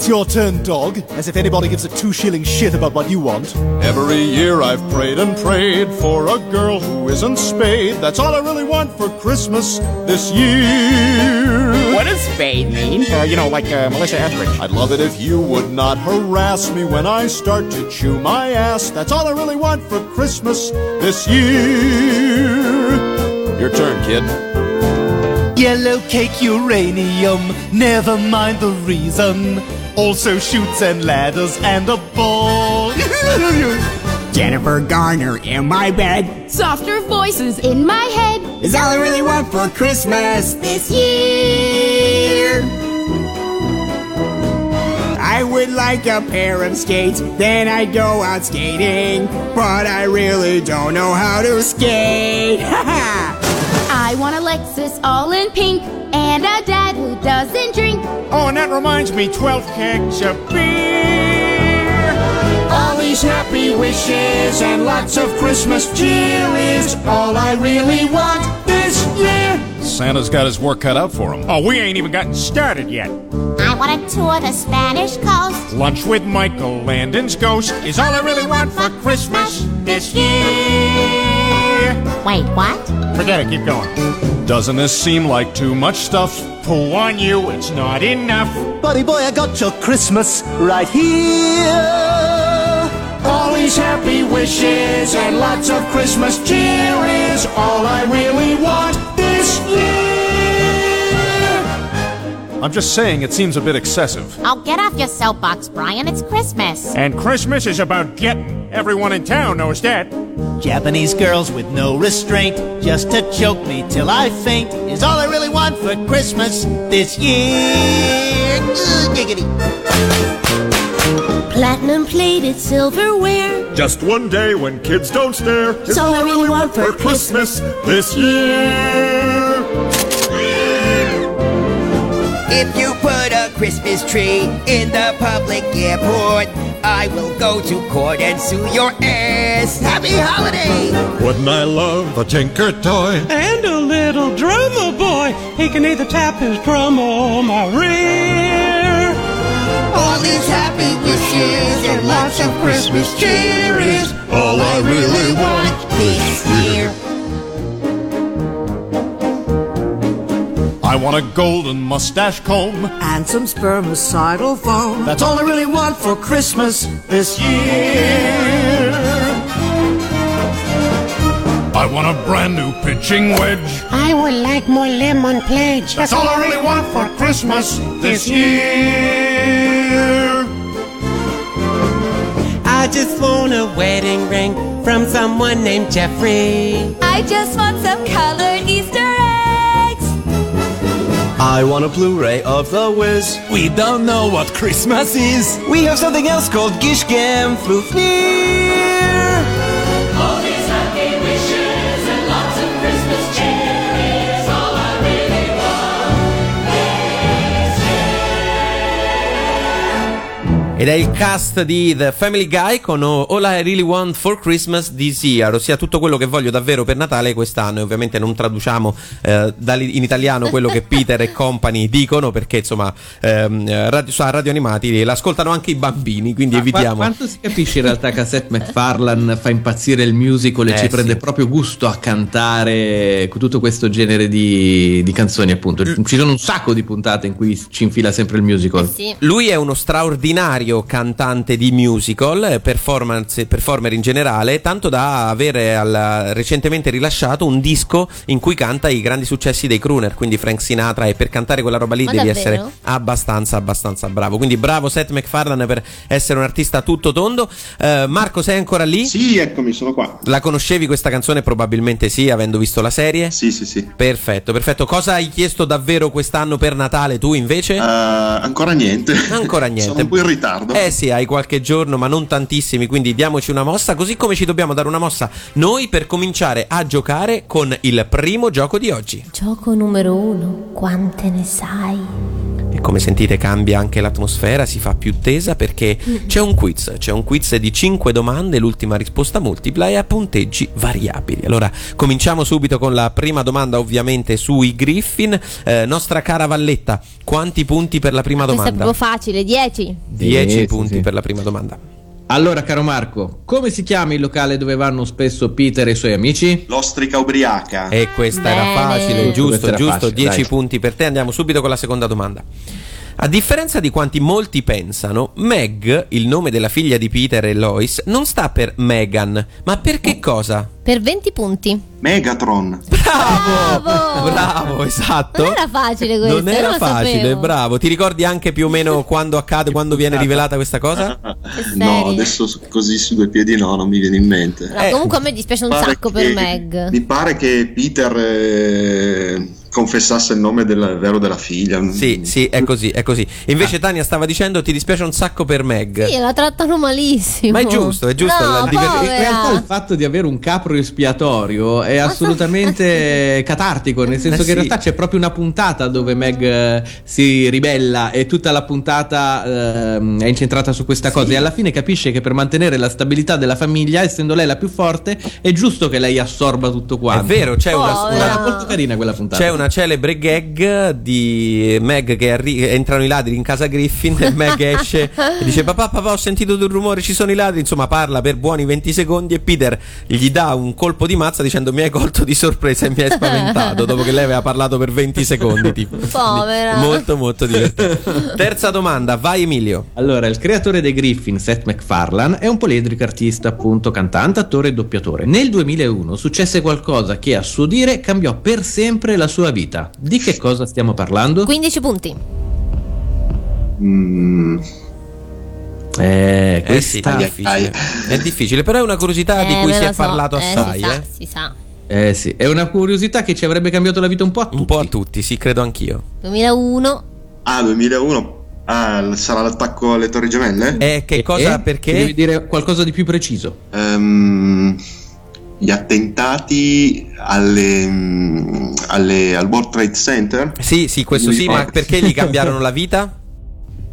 Speaker 11: it's your turn, dog. As if anybody gives a two shilling shit about what you want.
Speaker 8: Every year I've prayed and prayed for a girl who isn't spayed. That's all I really want for Christmas this year.
Speaker 7: What does spade mean? Uh, you know, like uh, Melissa Etheridge.
Speaker 8: I'd love it if you would not harass me when I start to chew my ass. That's all I really want for Christmas this year. Your turn, kid.
Speaker 11: Yellow cake uranium, never mind the reason. Also shoots and ladders and a ball.
Speaker 10: Jennifer Garner in my bed
Speaker 9: Softer voices in my head.
Speaker 10: is all I really want for Christmas this year. I would like a pair of skates, then I'd go out skating. But I really don't know how to skate.
Speaker 9: I want a Lexus all in pink and a dad who doesn't drink.
Speaker 7: Oh, and that reminds me 12 kegs of beer. All these happy wishes and lots of Christmas cheer is all I really want this year.
Speaker 8: Santa's got his work cut out for him.
Speaker 7: Oh, we ain't even gotten started yet.
Speaker 9: I want to tour the Spanish coast.
Speaker 7: Lunch with Michael Landon's ghost is all I really want for Christmas this year.
Speaker 9: Wait, what?
Speaker 7: Forget it, keep going.
Speaker 8: Doesn't this seem like too much stuff?
Speaker 7: Pooh on you, it's not enough.
Speaker 11: Buddy boy, I got your Christmas right here.
Speaker 7: All these happy wishes and lots of Christmas cheer is all I really want
Speaker 8: I'm just saying it seems a bit excessive.
Speaker 9: Oh, get off your soapbox, Brian. It's Christmas.
Speaker 7: And Christmas is about getting. Everyone in town knows that.
Speaker 11: Japanese girls with no restraint, just to choke me till I faint, is all I really want for Christmas this year. Ugh, giggity.
Speaker 4: Platinum plated silverware.
Speaker 8: Just one day when kids don't stare.
Speaker 4: It's all I really want for Christmas
Speaker 8: this year.
Speaker 10: If you put a Christmas tree in the public airport, I will go to court and sue your ass. Happy holiday!
Speaker 8: Wouldn't I love a tinker toy?
Speaker 12: And a little drummer boy, he can either tap his drum or my rear.
Speaker 10: All these happy wishes and lots of Christmas cheer is all I really want this year.
Speaker 8: I want a golden mustache comb.
Speaker 11: And some spermicidal foam. That's all I really want for Christmas this year.
Speaker 8: I want a brand new pitching wedge.
Speaker 12: I would like more lemon pledge.
Speaker 8: That's all I really want for Christmas this year.
Speaker 12: I just want a wedding ring from someone named Jeffrey.
Speaker 9: I just want some colored Easter eggs.
Speaker 13: I want a Blu-ray of The Wiz.
Speaker 14: We don't know what Christmas is.
Speaker 13: We have something else called Gish Gam
Speaker 2: Ed è il cast di The Family Guy con All I Really Want for Christmas This Year, ossia tutto quello che voglio davvero per Natale quest'anno. E ovviamente non traduciamo eh, in italiano quello che Peter e company dicono, perché insomma ehm, radio, su Radio Animati l'ascoltano anche i bambini, quindi
Speaker 3: Ma
Speaker 2: evitiamo.
Speaker 3: quanto si capisce in realtà che Cassette McFarlane fa impazzire il musical e
Speaker 2: Eh,
Speaker 3: ci
Speaker 2: sì.
Speaker 3: prende proprio gusto a cantare tutto questo genere di, di canzoni, appunto. Ci sono un sacco di puntate in cui ci infila sempre il musical.
Speaker 2: Lui è uno straordinario cantante di musical, eh, performance- performer in generale, tanto da avere al- recentemente rilasciato un disco in cui canta i grandi successi dei crooner, quindi Frank Sinatra, e per cantare quella roba lì
Speaker 4: Ma
Speaker 2: devi
Speaker 4: davvero?
Speaker 2: essere abbastanza, abbastanza bravo. Quindi bravo Seth MacFarlane per essere un artista tutto tondo. Eh, Marco, sei ancora lì?
Speaker 6: Sì, eccomi, sono qua.
Speaker 2: La conoscevi questa canzone? Probabilmente sì, avendo visto la serie.
Speaker 6: Sì, sì, sì.
Speaker 2: Perfetto, perfetto. Cosa hai chiesto davvero quest'anno per Natale tu invece?
Speaker 6: Eh, ancora niente.
Speaker 2: Ancora niente.
Speaker 6: Sono un po' in ritardo.
Speaker 2: Eh sì, hai qualche giorno, ma non tantissimi, quindi diamoci una mossa, così come ci dobbiamo dare una mossa noi per cominciare a giocare con il primo gioco di oggi.
Speaker 4: Gioco numero uno, quante ne sai?
Speaker 2: Come sentite cambia anche l'atmosfera, si fa più tesa perché c'è un quiz, c'è un quiz di 5 domande, l'ultima risposta multipla e a punteggi variabili. Allora, cominciamo subito con la prima domanda, ovviamente sui Griffin. Eh, nostra cara Valletta, quanti punti per la prima
Speaker 4: Questo è
Speaker 2: domanda?
Speaker 4: proprio facile, 10.
Speaker 2: 10
Speaker 3: sì,
Speaker 2: punti
Speaker 3: sì.
Speaker 2: per la prima domanda.
Speaker 3: Allora, caro Marco, come si chiama il locale dove vanno spesso Peter e i suoi amici?
Speaker 6: L'ostrica ubriaca.
Speaker 2: E questa era
Speaker 4: Bene.
Speaker 2: facile, giusto,
Speaker 3: Questa era
Speaker 2: giusto,
Speaker 3: facile,
Speaker 2: 10
Speaker 3: dai.
Speaker 2: punti per te. Andiamo subito con la seconda domanda. A differenza di quanti molti pensano, Meg, il nome della figlia di Peter e Lois, non sta per Megan, ma per che cosa?
Speaker 4: Per 20 punti.
Speaker 6: Megatron.
Speaker 4: Bravo!
Speaker 2: Bravo, esatto.
Speaker 4: Non era facile questo.
Speaker 2: Non era
Speaker 4: lo
Speaker 2: facile,
Speaker 4: sapevo.
Speaker 2: bravo. Ti ricordi anche più o meno quando accade, quando viene rivelata questa cosa?
Speaker 6: No, adesso così su due piedi no, non mi viene in mente.
Speaker 4: No, comunque a me dispiace un sacco per
Speaker 6: che-
Speaker 4: Meg.
Speaker 6: Mi pare che Peter eh, confessasse il nome del, vero della figlia.
Speaker 2: Sì, sì, è così, è così. Invece Tania stava dicendo ti dispiace un sacco per Meg.
Speaker 4: Sì, la trattano malissimo.
Speaker 2: Ma è giusto, è giusto,
Speaker 4: No,
Speaker 2: la diver-
Speaker 3: In realtà il fatto di avere un capro espiatorio è assolutamente catartico, nel senso
Speaker 2: Eh
Speaker 3: che in
Speaker 2: sì.
Speaker 3: realtà c'è proprio una puntata dove Meg eh, si ribella e tutta la puntata ehm, è incentrata su questa cosa e alla fine capisce che per mantenere la stabilità della famiglia, essendo lei la più forte, è giusto che lei assorba tutto
Speaker 2: È
Speaker 3: quanto.
Speaker 2: vero, c'è una,
Speaker 4: Povera.
Speaker 2: una-
Speaker 3: È molto carina quella puntata.
Speaker 2: C'è una celebre gag di Meg che arri- entrano i ladri in casa Griffin e Meg esce e dice papà papà ho sentito del rumore ci sono i ladri insomma parla per buoni 20 secondi e Peter gli dà un colpo di mazza dicendo mi hai colto di sorpresa e mi hai spaventato dopo che lei aveva parlato per 20 secondi tipo.
Speaker 4: Povera.
Speaker 2: molto molto divertente terza domanda vai Emilio
Speaker 3: Allora, il creatore dei Griffin, Seth MacFarlane, è un poliedrico artista, appunto, cantante, attore e doppiatore. Nel 2001 successe qualcosa che, a suo dire, cambiò per sempre la sua vita. Di che cosa stiamo parlando?
Speaker 4: 15 punti.
Speaker 6: Mm,
Speaker 3: Eh,
Speaker 2: eh sì,
Speaker 3: questa...
Speaker 2: è difficile è difficile però è una curiosità di
Speaker 4: Eh,
Speaker 2: cui
Speaker 4: me
Speaker 2: si è
Speaker 4: so.
Speaker 2: parlato
Speaker 4: Eh,
Speaker 2: assai
Speaker 4: si sa,
Speaker 2: eh.
Speaker 4: si sa.
Speaker 3: Eh sì, è una curiosità che ci avrebbe cambiato la vita un po' a tutti.
Speaker 2: un po' a tutti sì credo anch'io
Speaker 4: 2001.
Speaker 6: Ah, 2001. Ah, sarà l'attacco alle Torri Gemelle?
Speaker 2: eh, che cosa
Speaker 3: Eh?
Speaker 2: perché
Speaker 3: Devi dire qualcosa di più preciso.
Speaker 6: Ehm, gli attentati alle, alle- al World Trade Center?
Speaker 2: Sì, sì, questo sì, ma perché gli cambiarono la vita?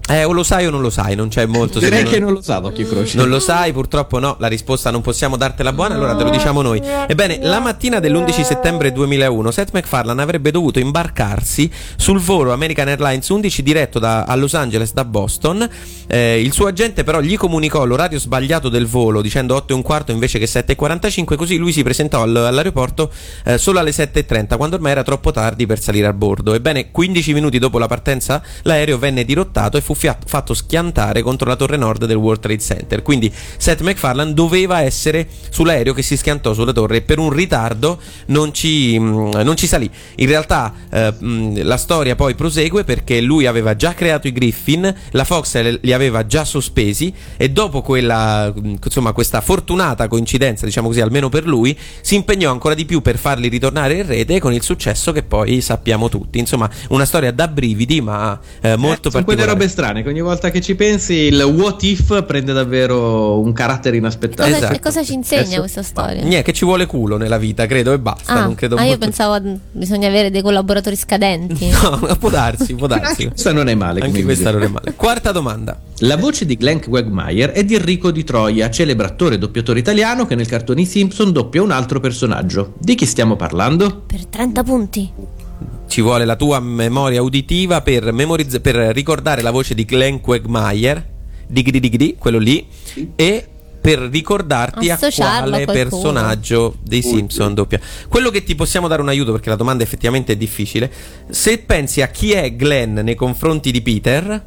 Speaker 2: Eh, o lo sai o non lo sai, non c'è molto.
Speaker 3: Direi che non lo sa, d'occhio e croce.
Speaker 2: Non lo sai, purtroppo no, la risposta non possiamo dartela buona, allora te lo diciamo noi. Ebbene, la mattina dell'11 settembre 2001, Seth MacFarlane avrebbe dovuto imbarcarsi sul volo American Airlines 11 diretto da, a Los Angeles da Boston. Eh, il suo agente però gli comunicò l'orario sbagliato del volo, dicendo 8 e un quarto invece che 7 e 45, così lui si presentò al- all'aeroporto eh, solo alle 7 e 30, quando ormai era troppo tardi per salire a bordo. Ebbene, 15 minuti dopo la partenza, l'aereo venne dirottato e fu fia- fatto schiantare contro la torre nord del World Trade Center. Quindi Seth MacFarlane doveva essere sull'aereo che si schiantò sulla torre e per un ritardo non ci, mh, non ci salì. In realtà eh, mh, la storia poi prosegue perché lui aveva già creato i Griffin, la Fox li aveva già sospesi e dopo quella, mh, insomma, questa fortunata coincidenza, diciamo così, almeno per lui, si impegnò ancora di più per farli ritornare in rete con il successo che poi sappiamo tutti. Insomma, una storia da brividi, ma eh, molto
Speaker 3: Sono quelle
Speaker 2: particolare.
Speaker 3: robe strane che ogni volta che ci pensi il what if prende davvero un carattere inaspettato.
Speaker 4: Cosa,
Speaker 2: Esatto.
Speaker 4: cosa ci insegna
Speaker 3: Adesso-
Speaker 4: questa storia?
Speaker 2: Niente, che ci vuole culo nella vita, credo, e basta.
Speaker 4: Ah,
Speaker 2: non credo
Speaker 4: ah, io
Speaker 2: molto-
Speaker 4: pensavo a- bisogna avere dei collaboratori scadenti.
Speaker 2: No, può darsi, può darsi.
Speaker 3: Questa non è male.
Speaker 2: Anche questa
Speaker 3: video.
Speaker 2: non è male. Quarta domanda.
Speaker 3: La voce di Glenn Quagmire è di Enrico di Troia, celebre attore e doppiatore italiano che nel cartone I Simpson doppia un altro personaggio. Di chi stiamo parlando?
Speaker 4: per 30 punti.
Speaker 2: Ci vuole la tua memoria uditiva per, memorizz- per ricordare la voce di Glenn Quagmire, digdi digdi, quello lì, e per ricordarti a quale personaggio dei Simpson doppia. Quello che ti possiamo dare un aiuto, perché la domanda effettivamente è difficile, se pensi a chi è Glenn nei confronti di Peter,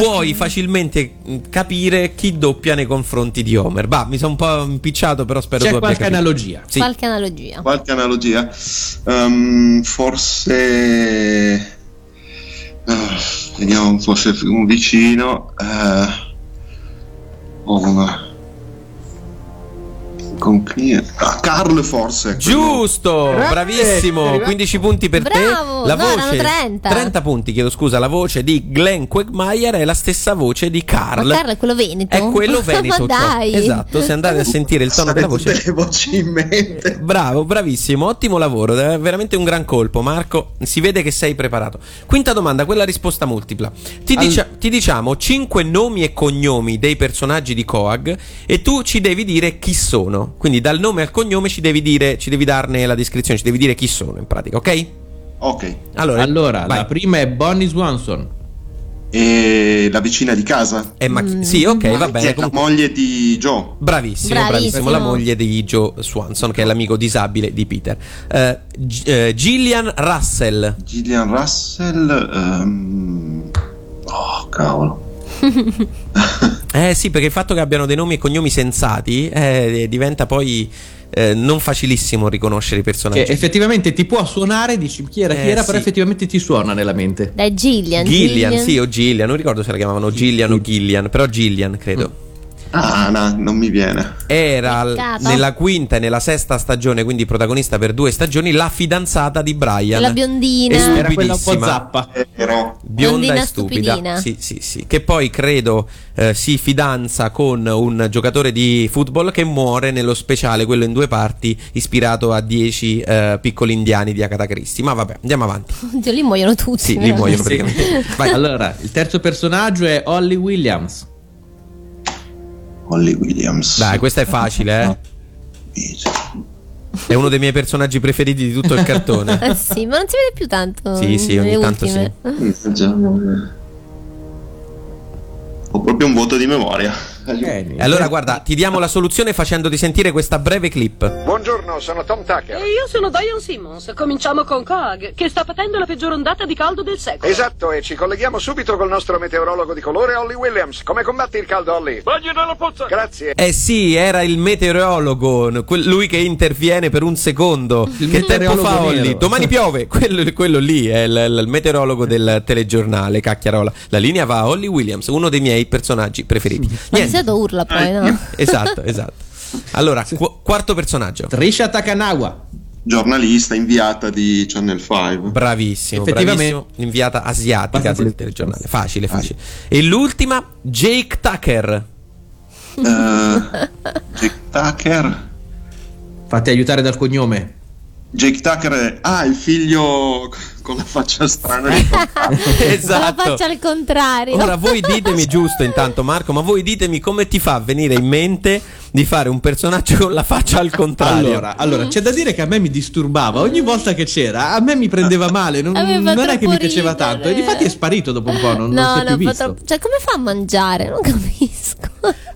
Speaker 2: puoi facilmente mh, capire chi doppia nei confronti di Homer. Bah, mi sono un po' impicciato, però spero
Speaker 3: C'è
Speaker 2: tu abbia
Speaker 3: qualche
Speaker 2: capito.
Speaker 3: analogia.
Speaker 2: Sì.
Speaker 4: qualche analogia.
Speaker 6: Qualche analogia? Ehm, forse. ah, vediamo, forse un vicino. eh, o una. Con chi? è? Ah, Carl, forse.
Speaker 2: Giusto,
Speaker 3: Grazie,
Speaker 2: bravissimo,
Speaker 3: arrivato.
Speaker 2: 15 punti per
Speaker 4: Bravo,
Speaker 2: te. La
Speaker 4: no,
Speaker 2: voce
Speaker 4: 30.
Speaker 2: punti, chiedo scusa, la voce di Glenn Quagmire è la stessa voce di Carl.
Speaker 4: Ma Carlo è quello veneto?
Speaker 2: È quello veneto.
Speaker 4: Ma
Speaker 2: cioè.
Speaker 4: dai.
Speaker 2: Esatto, se andate a sentire il tono della voce.
Speaker 6: le voci in mente.
Speaker 2: Bravo, bravissimo, ottimo lavoro, è veramente un gran colpo Marco, si vede che sei preparato. Quinta domanda, quella risposta multipla. Ti,
Speaker 3: Al-
Speaker 2: dicia- ti diciamo 5 nomi e cognomi dei personaggi di Coag e tu ci devi dire chi sono. Quindi dal nome al cognome ci devi dire, ci devi darne la descrizione, ci devi dire chi sono in pratica, ok?
Speaker 6: Ok.
Speaker 2: Allora,
Speaker 3: Allora, la prima è Bonnie Swanson.
Speaker 6: E la vicina di casa?
Speaker 2: Eh, ma chi- sì, ok, va bene.
Speaker 6: è la
Speaker 2: comunque-
Speaker 6: moglie di Joe?
Speaker 2: Bravissimo,
Speaker 4: Bravissimo.
Speaker 2: bravissimo, la moglie di Joe Swanson, che è l'amico disabile di Peter. Eh, G- eh, Gillian Russell.
Speaker 6: Gillian Russell. ehm, Oh, cavolo.
Speaker 2: Eh sì, perché il fatto che abbiano dei nomi e cognomi sensati eh, diventa poi eh, non facilissimo riconoscere i personaggi.
Speaker 3: Che effettivamente ti può suonare, dici chi era, chi
Speaker 2: Eh,
Speaker 3: era, però
Speaker 2: sì.
Speaker 3: effettivamente ti suona nella mente.
Speaker 4: Dai, Gillian.
Speaker 2: Gillian, sì, o Gillian, non ricordo se la chiamavano Gillian o Gillian, però Gillian credo.
Speaker 6: Ah, no, non mi viene.
Speaker 2: Era
Speaker 4: Peccato.
Speaker 2: nella quinta e nella sesta stagione, quindi protagonista per due stagioni, la fidanzata di Brian.
Speaker 4: La biondina.
Speaker 2: E
Speaker 3: Era quella un po'
Speaker 2: stupidissima.
Speaker 3: zappa.
Speaker 6: Ero.
Speaker 2: Bionda
Speaker 4: Biondina
Speaker 2: e stupida.
Speaker 4: stupidina.
Speaker 2: Sì, sì, sì. Che poi credo eh, si fidanza con un giocatore di football che muore nello speciale, quello in due parti, ispirato a 10 eh, piccoli indiani di Agatha Christie. Ma vabbè, andiamo avanti.
Speaker 4: Oddio, lì muoiono tutti.
Speaker 2: Sì, li
Speaker 4: veramente.
Speaker 2: muoiono praticamente. Vai.
Speaker 3: Allora, il terzo personaggio è Holly Williams.
Speaker 6: Holly Williams.
Speaker 2: Dai, questa è facile, eh. È uno dei miei personaggi preferiti di tutto il cartone.
Speaker 4: Eh sì, ma non si vede più tanto.
Speaker 2: Sì, sì, ogni tanto
Speaker 4: ultime.
Speaker 6: Ho proprio un voto di memoria.
Speaker 2: E allora guarda, ti diamo la soluzione facendoti sentire questa breve clip.
Speaker 15: Buongiorno, sono Tom Tucker.
Speaker 16: E io sono Diane Simmons. Cominciamo con Coag, che sta patendo la peggior ondata di caldo del secolo.
Speaker 15: Esatto, e ci colleghiamo subito col nostro meteorologo di colore, Holly Williams. Come combatti il caldo, Holly? Bagno nella pozza! Grazie.
Speaker 2: Eh sì, era il meteorologo, quel- lui che interviene per un secondo. che tempo
Speaker 3: meteorologo
Speaker 2: fa
Speaker 3: nero.
Speaker 2: Domani piove, quello, quello lì è il, il meteorologo del telegiornale, cacchiarola. La linea va a Holly Williams, uno dei miei personaggi preferiti. Niente,
Speaker 4: solito urla poi, no?
Speaker 2: esatto, esatto. Allora, qu- quarto personaggio.
Speaker 3: Trisha Takanawa.
Speaker 6: Giornalista inviata di Channel 5.
Speaker 2: Bravissimo,
Speaker 3: Effettivamente-
Speaker 2: bravissimo. Inviata asiatica del telegiornale. Facile, facile. E l'ultima, Jake Tucker.
Speaker 6: Eh, Jake Tucker.
Speaker 3: Fatti aiutare dal cognome.
Speaker 6: Jake Tucker è. Ah, il figlio con la faccia strana di
Speaker 4: Con la
Speaker 2: esatto.
Speaker 4: faccia al contrario.
Speaker 2: Ora voi ditemi giusto intanto Marco, ma voi ditemi come ti fa venire in mente di fare un personaggio con la faccia al contrario.
Speaker 3: Allora, allora, c'è da dire che a me mi disturbava ogni volta che c'era, a me mi prendeva male, non, non è che mi piaceva
Speaker 4: ridere.
Speaker 3: tanto. E difatti è sparito dopo un po', non, non si
Speaker 4: no,
Speaker 3: è più
Speaker 4: no,
Speaker 3: visto.
Speaker 4: troppo- Cioè, come fa a mangiare? Non capisco.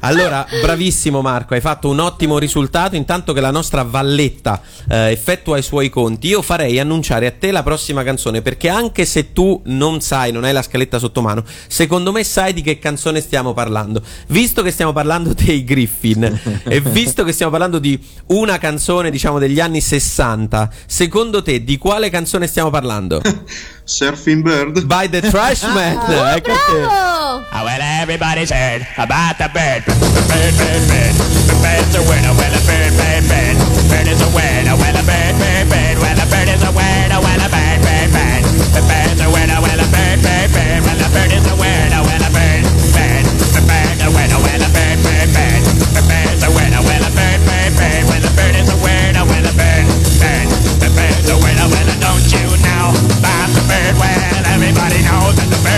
Speaker 2: Allora, bravissimo Marco, hai fatto un ottimo risultato. Intanto che la nostra Valletta eh, effettua i suoi conti, io farei annunciare a te la prossima canzone. Perché anche se tu non sai, non hai la scaletta sotto mano, secondo me sai di che canzone stiamo parlando. Visto che stiamo parlando dei Griffin e visto che stiamo parlando di una canzone, diciamo, degli anni 60, secondo te di quale canzone stiamo parlando?
Speaker 6: Surfing Bird
Speaker 2: by the Trashman.
Speaker 4: Oh,
Speaker 2: ecco te.
Speaker 4: bravo!
Speaker 17: Oh, well, everybody's heard about the bird. The bird, bird, bird. The bird's a winner. Well, a bird, bird, bird. Bird is a winner. Well, a bird, bird, bird. Well, a bird is a winner. Well, a bird, bird, bird. The bird's a winner. Well, a bird, bird, bird. Well, a bird is a winner.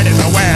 Speaker 17: That the bird is a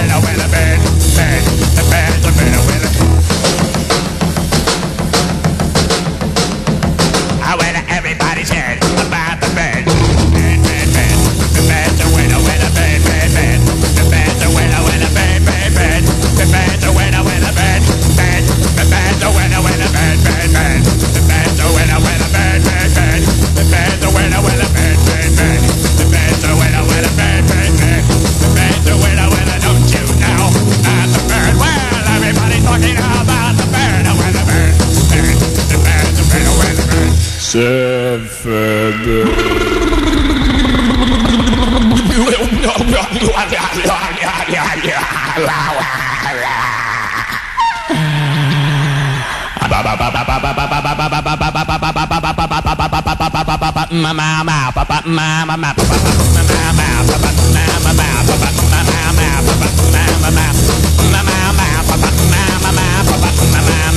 Speaker 17: ma ma ma pa pa ma ma ma pa pa ma ma ma pa pa ma ma ma pa pa ma ma ma pa pa ma ma ma ma ma ma pa pa ma ma ma pa pa ma ma ma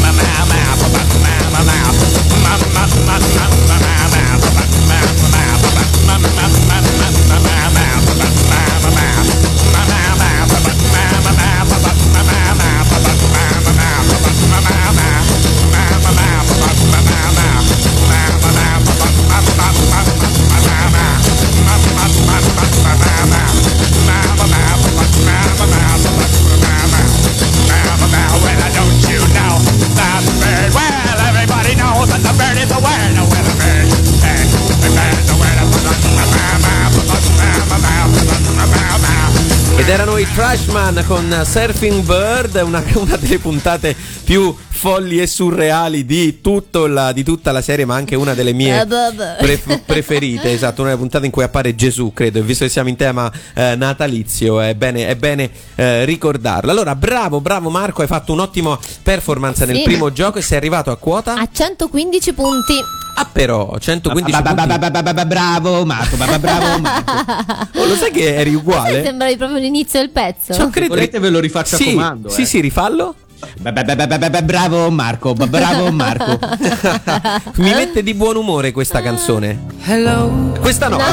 Speaker 17: pa pa ma ma ma pa pa ma ma ma pa pa ma ma ma ma ma ma ma ma ma Bye.
Speaker 2: Ed erano i Trashman con Surfing Bird, una, una delle puntate più folli e surreali di, tutto la- di tutta la serie, ma anche una delle mie
Speaker 4: Eh, vabbè.
Speaker 2: pre- preferite. Esatto, una delle puntate in cui appare Gesù, credo. E visto che siamo in tema eh, natalizio, è bene, è bene eh, ricordarlo. Allora, bravo, bravo Marco, hai fatto un'ottima performance nel
Speaker 4: Sì.
Speaker 2: primo gioco e sei arrivato a quota?
Speaker 4: A 115 punti.
Speaker 2: Ah, però, 115
Speaker 3: Ba- ba- ba-
Speaker 2: punti.
Speaker 3: ba- ba- ba- Bravo Marco, bravo Marco.
Speaker 2: Oh, lo sai che eri uguale?
Speaker 4: sembravi proprio l'inizio del pezzo.
Speaker 2: Cioè, credo-
Speaker 3: volete ve lo rifaccio a
Speaker 2: sì,
Speaker 3: comando,
Speaker 2: Sì,
Speaker 3: eh.
Speaker 2: sì, rifallo.
Speaker 3: Bravo Marco, bravo Marco.
Speaker 2: Mi mette di buon umore questa canzone.
Speaker 3: Hello.
Speaker 2: Questa no,
Speaker 4: No,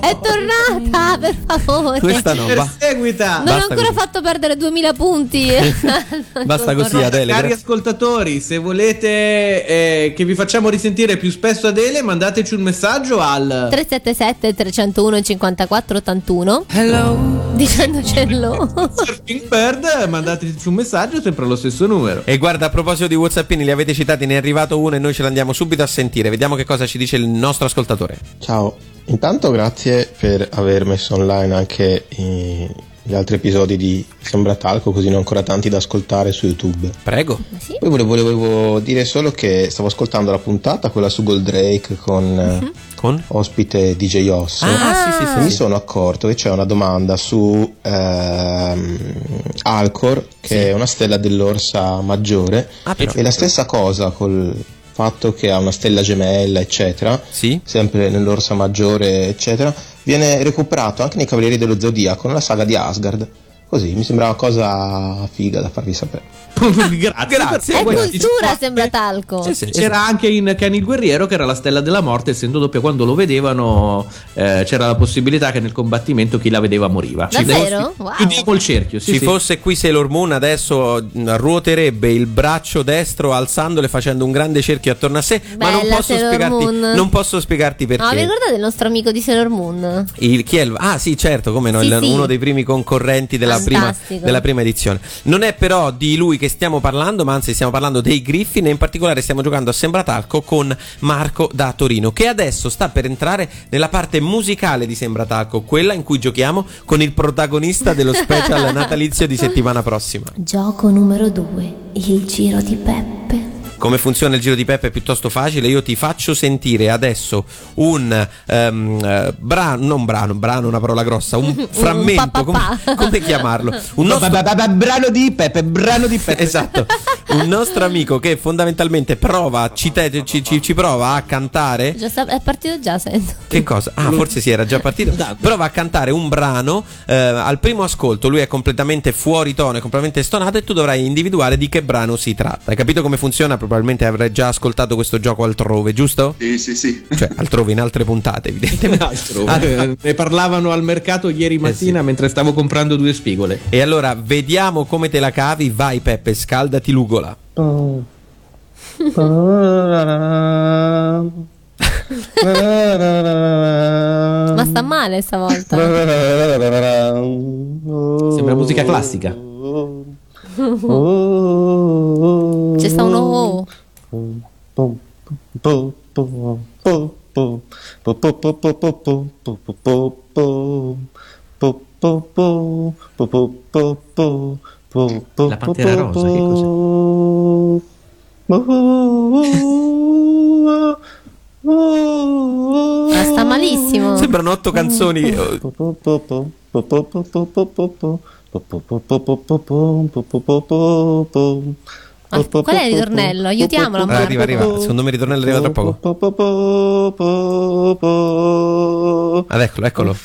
Speaker 4: è tornata, per favore.
Speaker 2: Questa no, va.
Speaker 3: Seguita.
Speaker 4: Non ho
Speaker 2: Basta
Speaker 4: ancora
Speaker 2: così.
Speaker 4: fatto perdere 2000 punti.
Speaker 2: Basta così, Adele.
Speaker 3: Cari
Speaker 2: grazie.
Speaker 3: ascoltatori, se volete eh, che vi facciamo risentire più spesso Adele, mandateci un messaggio al
Speaker 4: 377 301 54 81
Speaker 3: Hello.
Speaker 4: dicendocelo.
Speaker 3: Surfing Bird, mandateci un messaggio sempre allo stesso numero.
Speaker 2: E guarda, a proposito di Whatsappini, li avete citati, ne è arrivato uno e noi ce l'andiamo subito a sentire. Vediamo che cosa ci dice il nostro ascoltatore.
Speaker 18: Ciao, intanto grazie per aver messo online anche i- gli altri episodi di Sembra Talco, così ne ho ancora tanti da ascoltare su YouTube.
Speaker 2: Prego.
Speaker 18: Poi volevo, volevo dire solo che stavo ascoltando la puntata, quella su Goldrake con, eh,
Speaker 2: Con?
Speaker 18: ospite DJ Osso.
Speaker 2: Ah, sì, sì, sì,
Speaker 18: E mi
Speaker 2: sì.
Speaker 18: sono accorto che c'è una domanda su ehm, Alcor, che è una stella dell'Orsa Maggiore.
Speaker 2: Ah, però.
Speaker 18: e la stessa cosa col fatto che ha una stella gemella, eccetera,
Speaker 2: Sì.
Speaker 18: sempre nell'Orsa Maggiore, eccetera, viene recuperato anche nei Cavalieri dello Zodiaco nella saga di Asgard. Così mi sembra una cosa figa da farvi sapere.
Speaker 3: Grazie.
Speaker 2: Grazie.
Speaker 4: È cultura, sembra talco.
Speaker 2: Sì, sì,
Speaker 3: C'era anche in Ken il Guerriero che era la stella della morte, essendo doppia quando lo vedevano eh, c'era la possibilità che nel combattimento chi la vedeva moriva.
Speaker 4: Davvero? Wow.
Speaker 3: Chiudiamo il cerchio, sì,
Speaker 2: Ci
Speaker 3: sì.
Speaker 2: fosse qui Sailor Moon adesso mh, ruoterebbe il braccio destro alzandolo e facendo un grande cerchio attorno a sé, ma non
Speaker 4: Bella
Speaker 2: posso,
Speaker 4: Sailor
Speaker 2: spiegarti,
Speaker 4: Moon.
Speaker 2: non posso spiegarti perché.
Speaker 4: No, vi ricordate il nostro amico di Sailor Moon?
Speaker 2: Il- chi è il- ah sì certo come no
Speaker 4: Sì,
Speaker 2: il-
Speaker 4: sì.
Speaker 2: uno dei primi concorrenti della prima, della prima edizione. Non è però di lui che stiamo parlando, ma anzi stiamo parlando dei Griffin e in particolare stiamo giocando a Sembratalco con Marco da Torino, che adesso sta per entrare nella parte musicale di Sembratalco, quella in cui giochiamo con il protagonista dello special natalizio di settimana prossima.
Speaker 4: Gioco numero 2, il giro di Peppe.
Speaker 2: Come funziona il giro di Peppe è piuttosto facile. Io ti faccio sentire adesso un ehm, eh, brano, non brano, brano una parola grossa, un frammento, come, come chiamarlo? Un nostro...
Speaker 3: brano di Peppe, brano di Peppe.
Speaker 2: Esatto, un nostro amico che fondamentalmente prova, ci, te- ci- ci- ci prova a cantare.
Speaker 4: Già sta- è partito già, sento.
Speaker 2: Che cosa? Ah, forse sì, era già partito. Prova a cantare un brano. eh, al primo ascolto, lui è completamente fuori tono, è completamente stonato, e tu dovrai individuare di che brano si tratta. Hai capito come funziona? Probabilmente avrai già ascoltato questo gioco altrove, giusto?
Speaker 6: Sì, sì, sì.
Speaker 2: Cioè, altrove in altre puntate, evidentemente.
Speaker 3: Eh, ne parlavano al mercato ieri mattina mentre stavo comprando due spigole.
Speaker 2: E allora vediamo come te la cavi. Vai, Peppe, scaldati l'ugola.
Speaker 4: Ma sta male stavolta.
Speaker 3: Sembra musica classica.
Speaker 4: C'è sta un oh.
Speaker 3: La pantera rosa, che cos'è?
Speaker 4: Ma sta malissimo.
Speaker 2: Sembrano otto canzoni.
Speaker 4: Ma qual è il ritornello? Aiutiamolo.
Speaker 2: Ah, arriva, arriva. Secondo me il ritornello arriva tra poco. Ad eccolo, eccolo.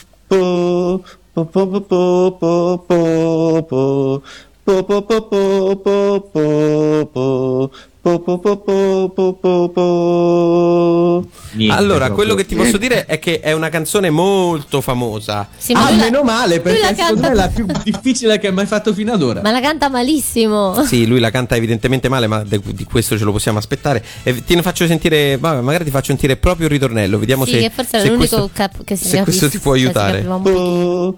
Speaker 2: Allora, quello che ti posso dire è che è una canzone molto famosa.
Speaker 4: Sì, ma
Speaker 3: ah,
Speaker 4: la-
Speaker 3: meno male, perché
Speaker 4: la
Speaker 3: secondo me è la più difficile che hai mai fatto fino ad ora.
Speaker 4: Ma la canta malissimo.
Speaker 2: Sì, lui la canta evidentemente male, ma de- di questo ce lo possiamo aspettare. E ti ne faccio sentire, vabbè, magari ti faccio sentire proprio il ritornello. Vediamo
Speaker 4: Sì,
Speaker 2: se,
Speaker 4: che forse è
Speaker 2: se
Speaker 4: l'unico
Speaker 2: questo,
Speaker 4: cap- che si
Speaker 2: se questo ti può
Speaker 4: si
Speaker 2: aiutare.
Speaker 4: capiva un pochino.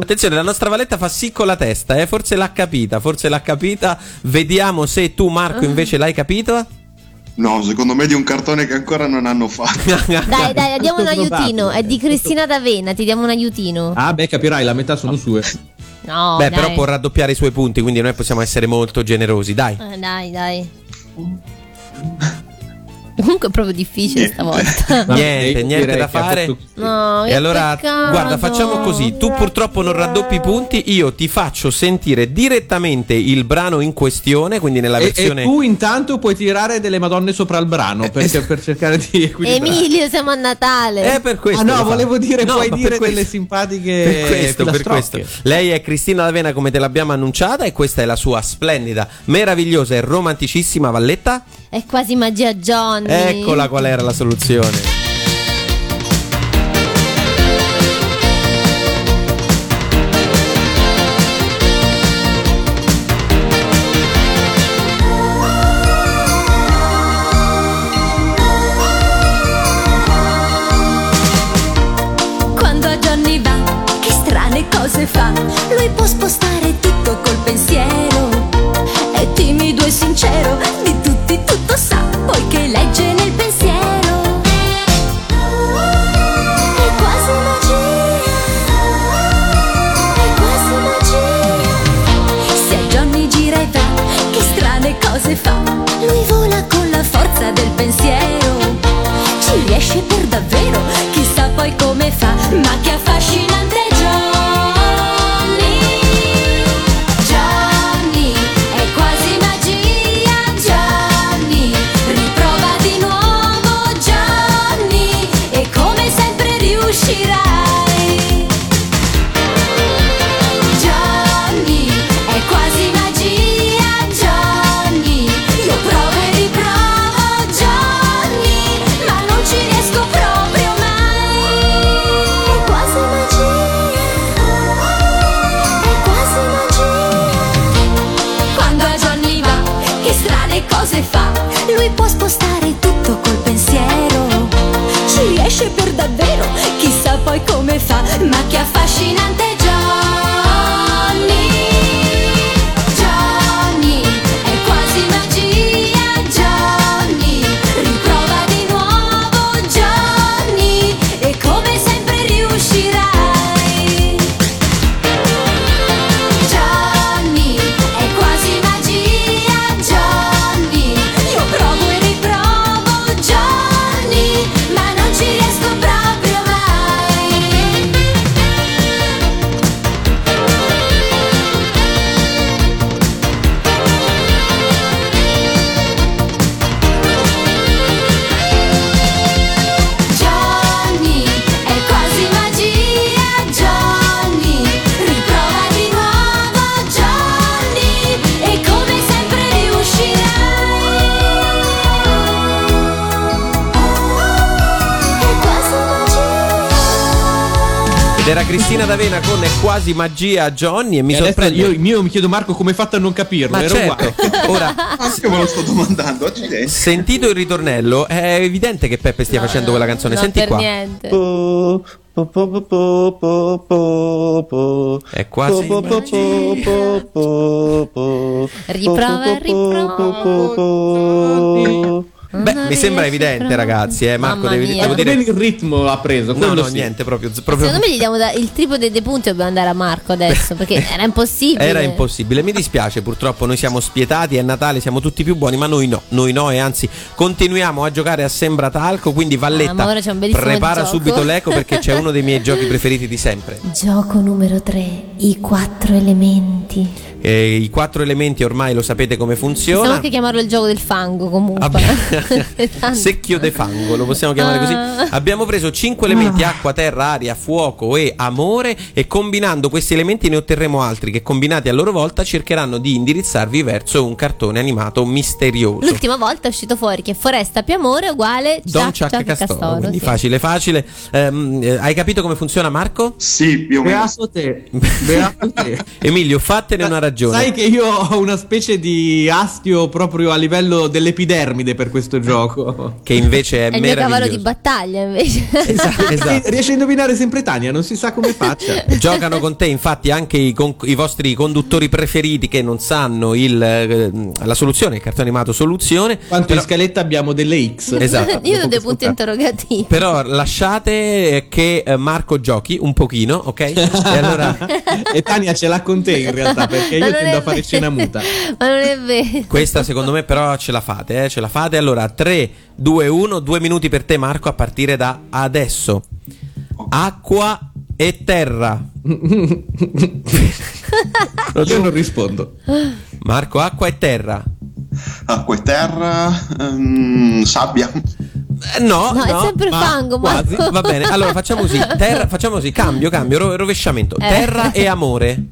Speaker 2: Attenzione, la nostra Valetta fa sì con la testa, eh? forse l'ha capita, forse l'ha capita. Vediamo se tu, Marco, invece l'hai capito.
Speaker 6: No, secondo me è di un cartone che ancora non hanno fatto.
Speaker 4: Dai, dai, diamo un aiutino. È di Cristina D'Avena, ti diamo un aiutino.
Speaker 3: Ah, beh, capirai, la metà sono sue.
Speaker 4: No,
Speaker 2: Beh,
Speaker 4: dai.
Speaker 2: però può raddoppiare i suoi punti, quindi noi possiamo essere molto generosi, dai.
Speaker 4: Eh, dai, dai. Comunque è proprio difficile stavolta.
Speaker 2: Niente, niente da fare.
Speaker 4: No,
Speaker 2: E allora,
Speaker 4: peccato.
Speaker 2: guarda, facciamo così. Tu purtroppo non raddoppi i punti, io ti faccio sentire direttamente il brano in questione, quindi nella
Speaker 3: E,
Speaker 2: versione...
Speaker 3: e tu intanto puoi tirare delle madonne sopra il brano perché- per cercare di equilibrare.
Speaker 4: Emilio, siamo a Natale.
Speaker 2: È per questo.
Speaker 3: Ah no, volevo dire,
Speaker 2: No,
Speaker 3: puoi dire delle simpatiche
Speaker 2: Per questo, per questo. Lei è Cristina D'Avena come te l'abbiamo annunciata e questa è la sua splendida, meravigliosa e romanticissima Valletta.
Speaker 4: È quasi magia Johnny.
Speaker 2: Eccola qual era la soluzione.
Speaker 19: Quando a Johnny va, che strane cose fa.
Speaker 2: Era Cristina D'Avena con È quasi magia Johnny e mi
Speaker 3: E
Speaker 2: sorprende.
Speaker 3: io, io mi chiedo Marco come hai fatto a non capirlo,
Speaker 2: Ma
Speaker 3: era
Speaker 2: certo,
Speaker 3: uguale.
Speaker 2: ora
Speaker 6: Anche me lo sto domandando, accidenti.
Speaker 2: sentito il ritornello, è evidente che Peppe stia facendo quella canzone.
Speaker 4: No,
Speaker 2: Senti
Speaker 4: per
Speaker 2: qua.
Speaker 4: niente.
Speaker 2: È quasi
Speaker 4: Riprova, riprova.
Speaker 2: Beh, mi sembra evidente, ragazzi. Eh, Marco, devi, devo dire.
Speaker 3: Il ritmo ha preso,
Speaker 2: No, no,
Speaker 3: sì.
Speaker 2: niente, proprio. proprio-
Speaker 4: Secondo me gli diamo da- il triplo dei punti dobbiamo andare a Marco adesso perché era impossibile.
Speaker 2: Era impossibile, mi dispiace, purtroppo noi siamo spietati, è Natale, siamo tutti più buoni, ma noi no, noi no e anzi continuiamo a giocare a Sembra Talco, quindi
Speaker 4: Ah, ma
Speaker 2: Valletta
Speaker 4: ora c'è un bellissimo
Speaker 2: prepara
Speaker 4: gioco.
Speaker 2: subito l'eco perché c'è uno dei miei giochi preferiti di sempre.
Speaker 4: Gioco numero 3, i quattro elementi.
Speaker 2: Eh, I quattro elementi ormai lo sapete come
Speaker 4: Possiamo
Speaker 2: funziona.
Speaker 4: anche chiamarlo il gioco del fango comunque. Tanto.
Speaker 2: Secchio de fango, lo possiamo chiamare così.
Speaker 4: Ah.
Speaker 2: Abbiamo preso cinque elementi: acqua, terra, aria, fuoco e amore. E combinando questi elementi ne otterremo altri che, combinati a loro volta, cercheranno di indirizzarvi verso un cartone animato misterioso.
Speaker 4: L'ultima volta è uscito fuori che foresta più amore uguale
Speaker 2: Don
Speaker 4: Chuck,
Speaker 2: Chuck Castoro,
Speaker 4: Castoro,
Speaker 2: quindi
Speaker 4: sì.
Speaker 2: facile facile. Ehm, eh, hai capito come funziona Marco?
Speaker 6: Sì, più o meno.
Speaker 3: Beato te. Beato te.
Speaker 2: Emilio, fattene una ragione.
Speaker 3: Sai che io ho una specie di astio proprio a livello dell'epidermide per questo gioco.
Speaker 2: Che invece è,
Speaker 4: È il mio cavallo di battaglia invece.
Speaker 2: Esatto.
Speaker 3: Riesce a indovinare sempre Tania, non si sa come faccia.
Speaker 2: Giocano con te infatti anche i, con- i vostri conduttori preferiti che non sanno il, eh, la soluzione, il cartone animato soluzione.
Speaker 3: Quanto in scaletta abbiamo delle X.
Speaker 2: Esatto.
Speaker 4: Io ho dei punti interrogativi.
Speaker 2: Però lasciate che eh, Marco giochi un pochino, ok? E allora
Speaker 3: e Tania ce l'ha con te in realtà, perché io
Speaker 4: non
Speaker 3: tendo
Speaker 4: è
Speaker 3: a fare scena muta.
Speaker 4: Ma non è vero.
Speaker 2: questa secondo me però ce la fate, eh? Ce la fate. Allora 3, 2, 1, 2 minuti per te Marco a partire da adesso. Acqua e terra.
Speaker 3: Io non rispondo.
Speaker 2: Marco, acqua e terra.
Speaker 6: Acqua e terra, ehm, sabbia.
Speaker 2: Eh, no,
Speaker 4: No, è
Speaker 2: no,
Speaker 4: sempre
Speaker 2: ma
Speaker 4: fango,
Speaker 2: quasi.
Speaker 4: Marco.
Speaker 2: Va bene, allora facciamo così. Terra, facciamo così, cambio, cambio, ro- rovesciamento.
Speaker 4: Eh.
Speaker 2: Terra e amore.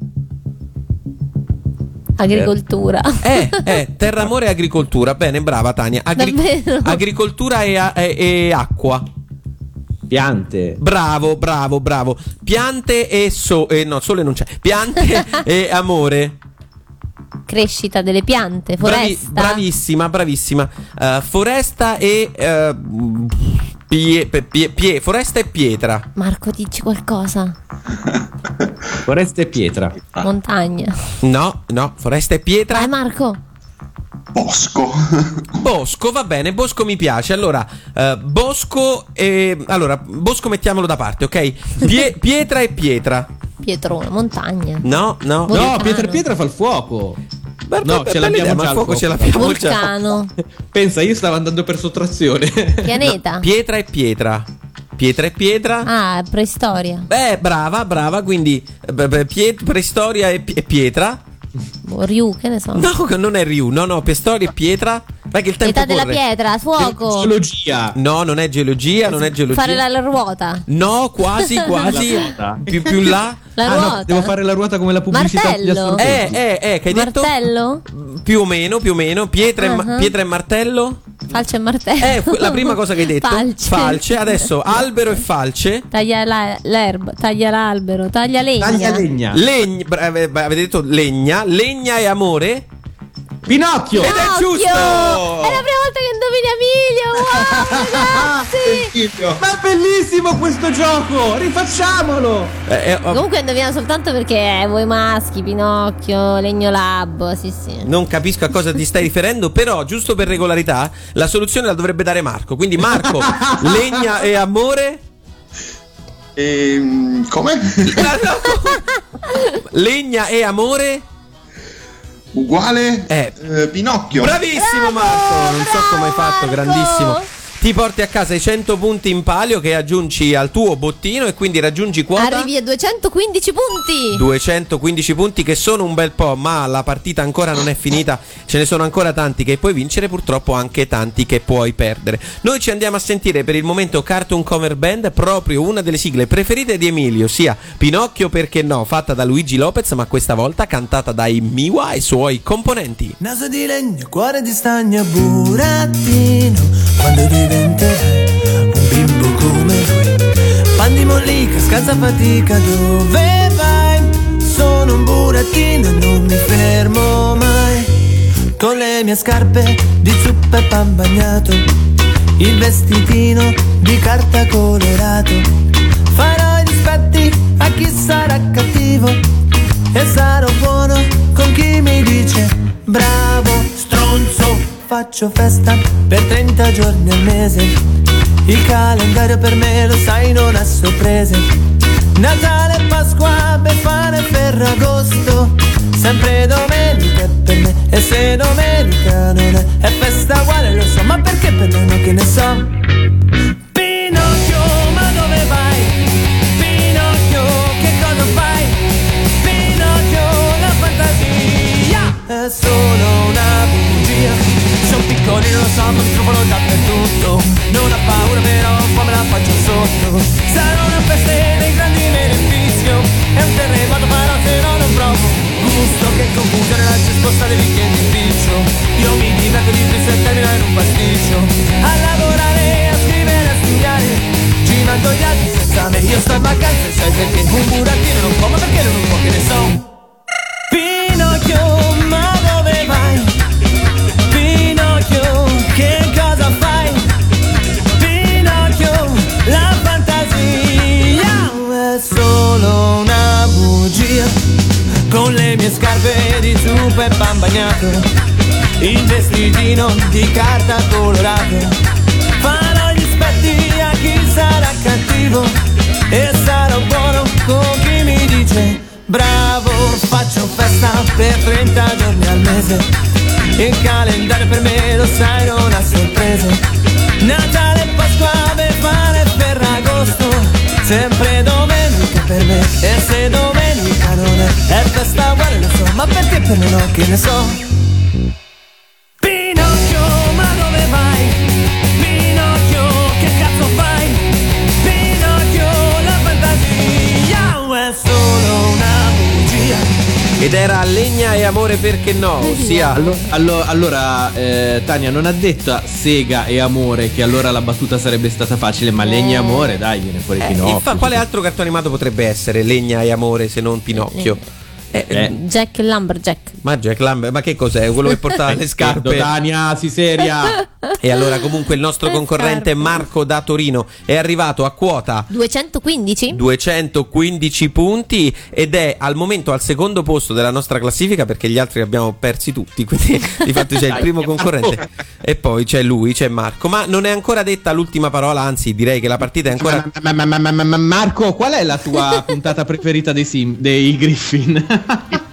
Speaker 4: Agricoltura.
Speaker 2: Eh, eh, terra, amore e agricoltura. Bene, brava Tania. Agri- agricoltura e, a- e- e acqua.
Speaker 3: Piante.
Speaker 2: Bravo, bravo, bravo. Piante e so- eh, no, sole non c'è. Piante e amore.
Speaker 4: Crescita delle piante,
Speaker 2: Bravi-
Speaker 4: foresta.
Speaker 2: bravissima, bravissima. Eh, foresta e eh, pie- pe- pie- pie- foresta e pietra.
Speaker 4: Marco, dici qualcosa.
Speaker 3: Foresta e pietra.
Speaker 4: Montagna.
Speaker 2: No, no, foresta e pietra.
Speaker 4: Vai Marco.
Speaker 6: Bosco.
Speaker 2: Bosco, va bene, Bosco mi piace. Allora, eh, Bosco e allora, Bosco mettiamolo da parte, ok? Pie- pietra e pietra.
Speaker 4: Pietrone, montagna.
Speaker 2: No, no.
Speaker 3: No,
Speaker 4: Vulcano.
Speaker 3: pietra e pietra fa il fuoco. No,
Speaker 2: bella
Speaker 3: ce l'abbiamo
Speaker 2: idea, ma
Speaker 3: già
Speaker 2: il
Speaker 3: il
Speaker 2: fuoco ce l'abbiamo già.
Speaker 4: Vulcano.
Speaker 3: Pensa, io stavo andando per sottrazione.
Speaker 4: Pianeta.
Speaker 2: Pietra e pietra. Pietra e pietra.
Speaker 4: Ah, preistoria.
Speaker 2: Beh, brava, brava, quindi eh, beh, beh, pie- preistoria e, pi- e pietra.
Speaker 4: Boh, Ryu, che ne so.
Speaker 2: No, che non è Ryu, no, no, preistoria e pietra. Vai che il tempo
Speaker 4: Età della
Speaker 2: corre.
Speaker 4: pietra, fuoco.
Speaker 3: Geologia.
Speaker 2: No, non è geologia, non è geologia.
Speaker 4: Fare la, la ruota.
Speaker 2: No, quasi, quasi. Più, più in là.
Speaker 4: La
Speaker 3: Ah, no,
Speaker 4: ruota.
Speaker 3: devo fare la ruota come la pubblicità
Speaker 4: Martello.
Speaker 2: Eh, eh, eh, che hai detto?
Speaker 4: Martello?
Speaker 2: Più o meno, più o meno. Pietra, e, ma-
Speaker 4: Ah.
Speaker 2: pietra e martello?
Speaker 4: Falce e martello.
Speaker 2: Eh, la prima cosa che hai detto.
Speaker 4: Falce.
Speaker 2: Falce. Adesso albero e falce.
Speaker 4: Taglia la- l'erba, taglia l'albero, taglia legna.
Speaker 3: Taglia legna.
Speaker 2: Legna. eh, avete detto legna. Legna e amore.
Speaker 3: Pinocchio.
Speaker 2: Ed è giusto!
Speaker 4: È la prima volta che indovini Emilio! Wow, ragazzi!
Speaker 3: Ma è bellissimo questo gioco! Rifacciamolo!
Speaker 2: Eh, eh, oh,
Speaker 4: Comunque indovina soltanto perché eh, voi maschi, Pinocchio, Legno Lab, sì sì.
Speaker 2: non capisco a cosa ti stai riferendo, però giusto per regolarità la soluzione la dovrebbe dare Marco. Quindi Marco, legna e amore.
Speaker 6: Ehm, come?
Speaker 2: Legna e amore.
Speaker 6: Uguale?
Speaker 2: Eh.
Speaker 6: Eh, Pinocchio.
Speaker 2: Bravissimo Marco, non so come hai fatto,
Speaker 4: Marco!
Speaker 2: grandissimo. Ti porti a casa i 100 punti in palio che aggiungi al tuo bottino e quindi raggiungi quota
Speaker 4: Arrivi a 215 punti!
Speaker 2: 215 punti che sono un bel po', ma la partita ancora non è finita. Ce ne sono ancora tanti che puoi vincere, purtroppo anche tanti che puoi perdere. Noi ci andiamo a sentire per il momento Cartoon Cover Band, proprio una delle sigle preferite di Emilio, sia Pinocchio perché no, fatta da Luigi Lopez, ma questa volta cantata dai Miwa e i suoi componenti.
Speaker 20: Naso di legno, cuore di stagno, burattino Quando diventerai un bimbo come lui Pan di mollica, scalza fatica, dove vai? Sono un burattino e non mi fermo mai. Con le mie scarpe di zuppa e pan bagnato, il vestitino di carta colorato. Farò i dispetti a chi sarà cattivo e sarò buono con chi mi dice bravo, stronzo. Faccio festa per 30 giorni al mese. Il calendario per me lo sai non ha sorprese. Natale, Pasqua, Befana e Ferragosto. Sempre domenica per me. E se domenica non è, è festa uguale, lo so. Ma perché per me no che ne so? Pinocchio, ma dove vai? Pinocchio, che cosa fai? Pinocchio, la fantasia è solo. Sono piccolino, lo so, ma mi dappertutto. Non ho paura, però un po' me la faccio sotto. Sarà una festa dei grandi beneficio. È un terremoto, se no non provo gusto. Che confusione la risposta del weekend in piccio. Io mi diverto di più se termina in un pasticcio. A lavorare, a scrivere, a studiare. Ci mando gli altri senza me. Io sto in vacanza e sai perché un burattino non ma perché non può che ne so. Pan bagnato, il vestitino di carta colorato. Perché no?
Speaker 2: Ossia,
Speaker 3: Allo- allo- allora, eh, Tania non ha detto Sega e Amore, che allora la battuta sarebbe stata facile, ma Legna e Amore, dai, viene fuori
Speaker 2: Eh,
Speaker 3: Pinocchio.
Speaker 2: infa- quale altro cartone animato potrebbe essere Legna e Amore se non Pinocchio? Eh,
Speaker 4: Jack Lumberjack.
Speaker 2: Ma Jack Lambert, ma che cos'è? Quello che porta le scarpe.
Speaker 3: Tania, si seria.
Speaker 2: E allora comunque il nostro concorrente. Marco da Torino è arrivato a quota
Speaker 4: 215?
Speaker 2: 215 punti ed è al momento al secondo posto della nostra classifica perché gli altri li abbiamo persi tutti, quindi di fatto c'è il primo concorrente e poi c'è lui, c'è Marco, ma non è ancora detta l'ultima parola, anzi direi che la partita è ancora
Speaker 3: Ma, ma- ma- ma- ma- ma- Marco, qual è la tua puntata preferita dei, sim- dei Griffin?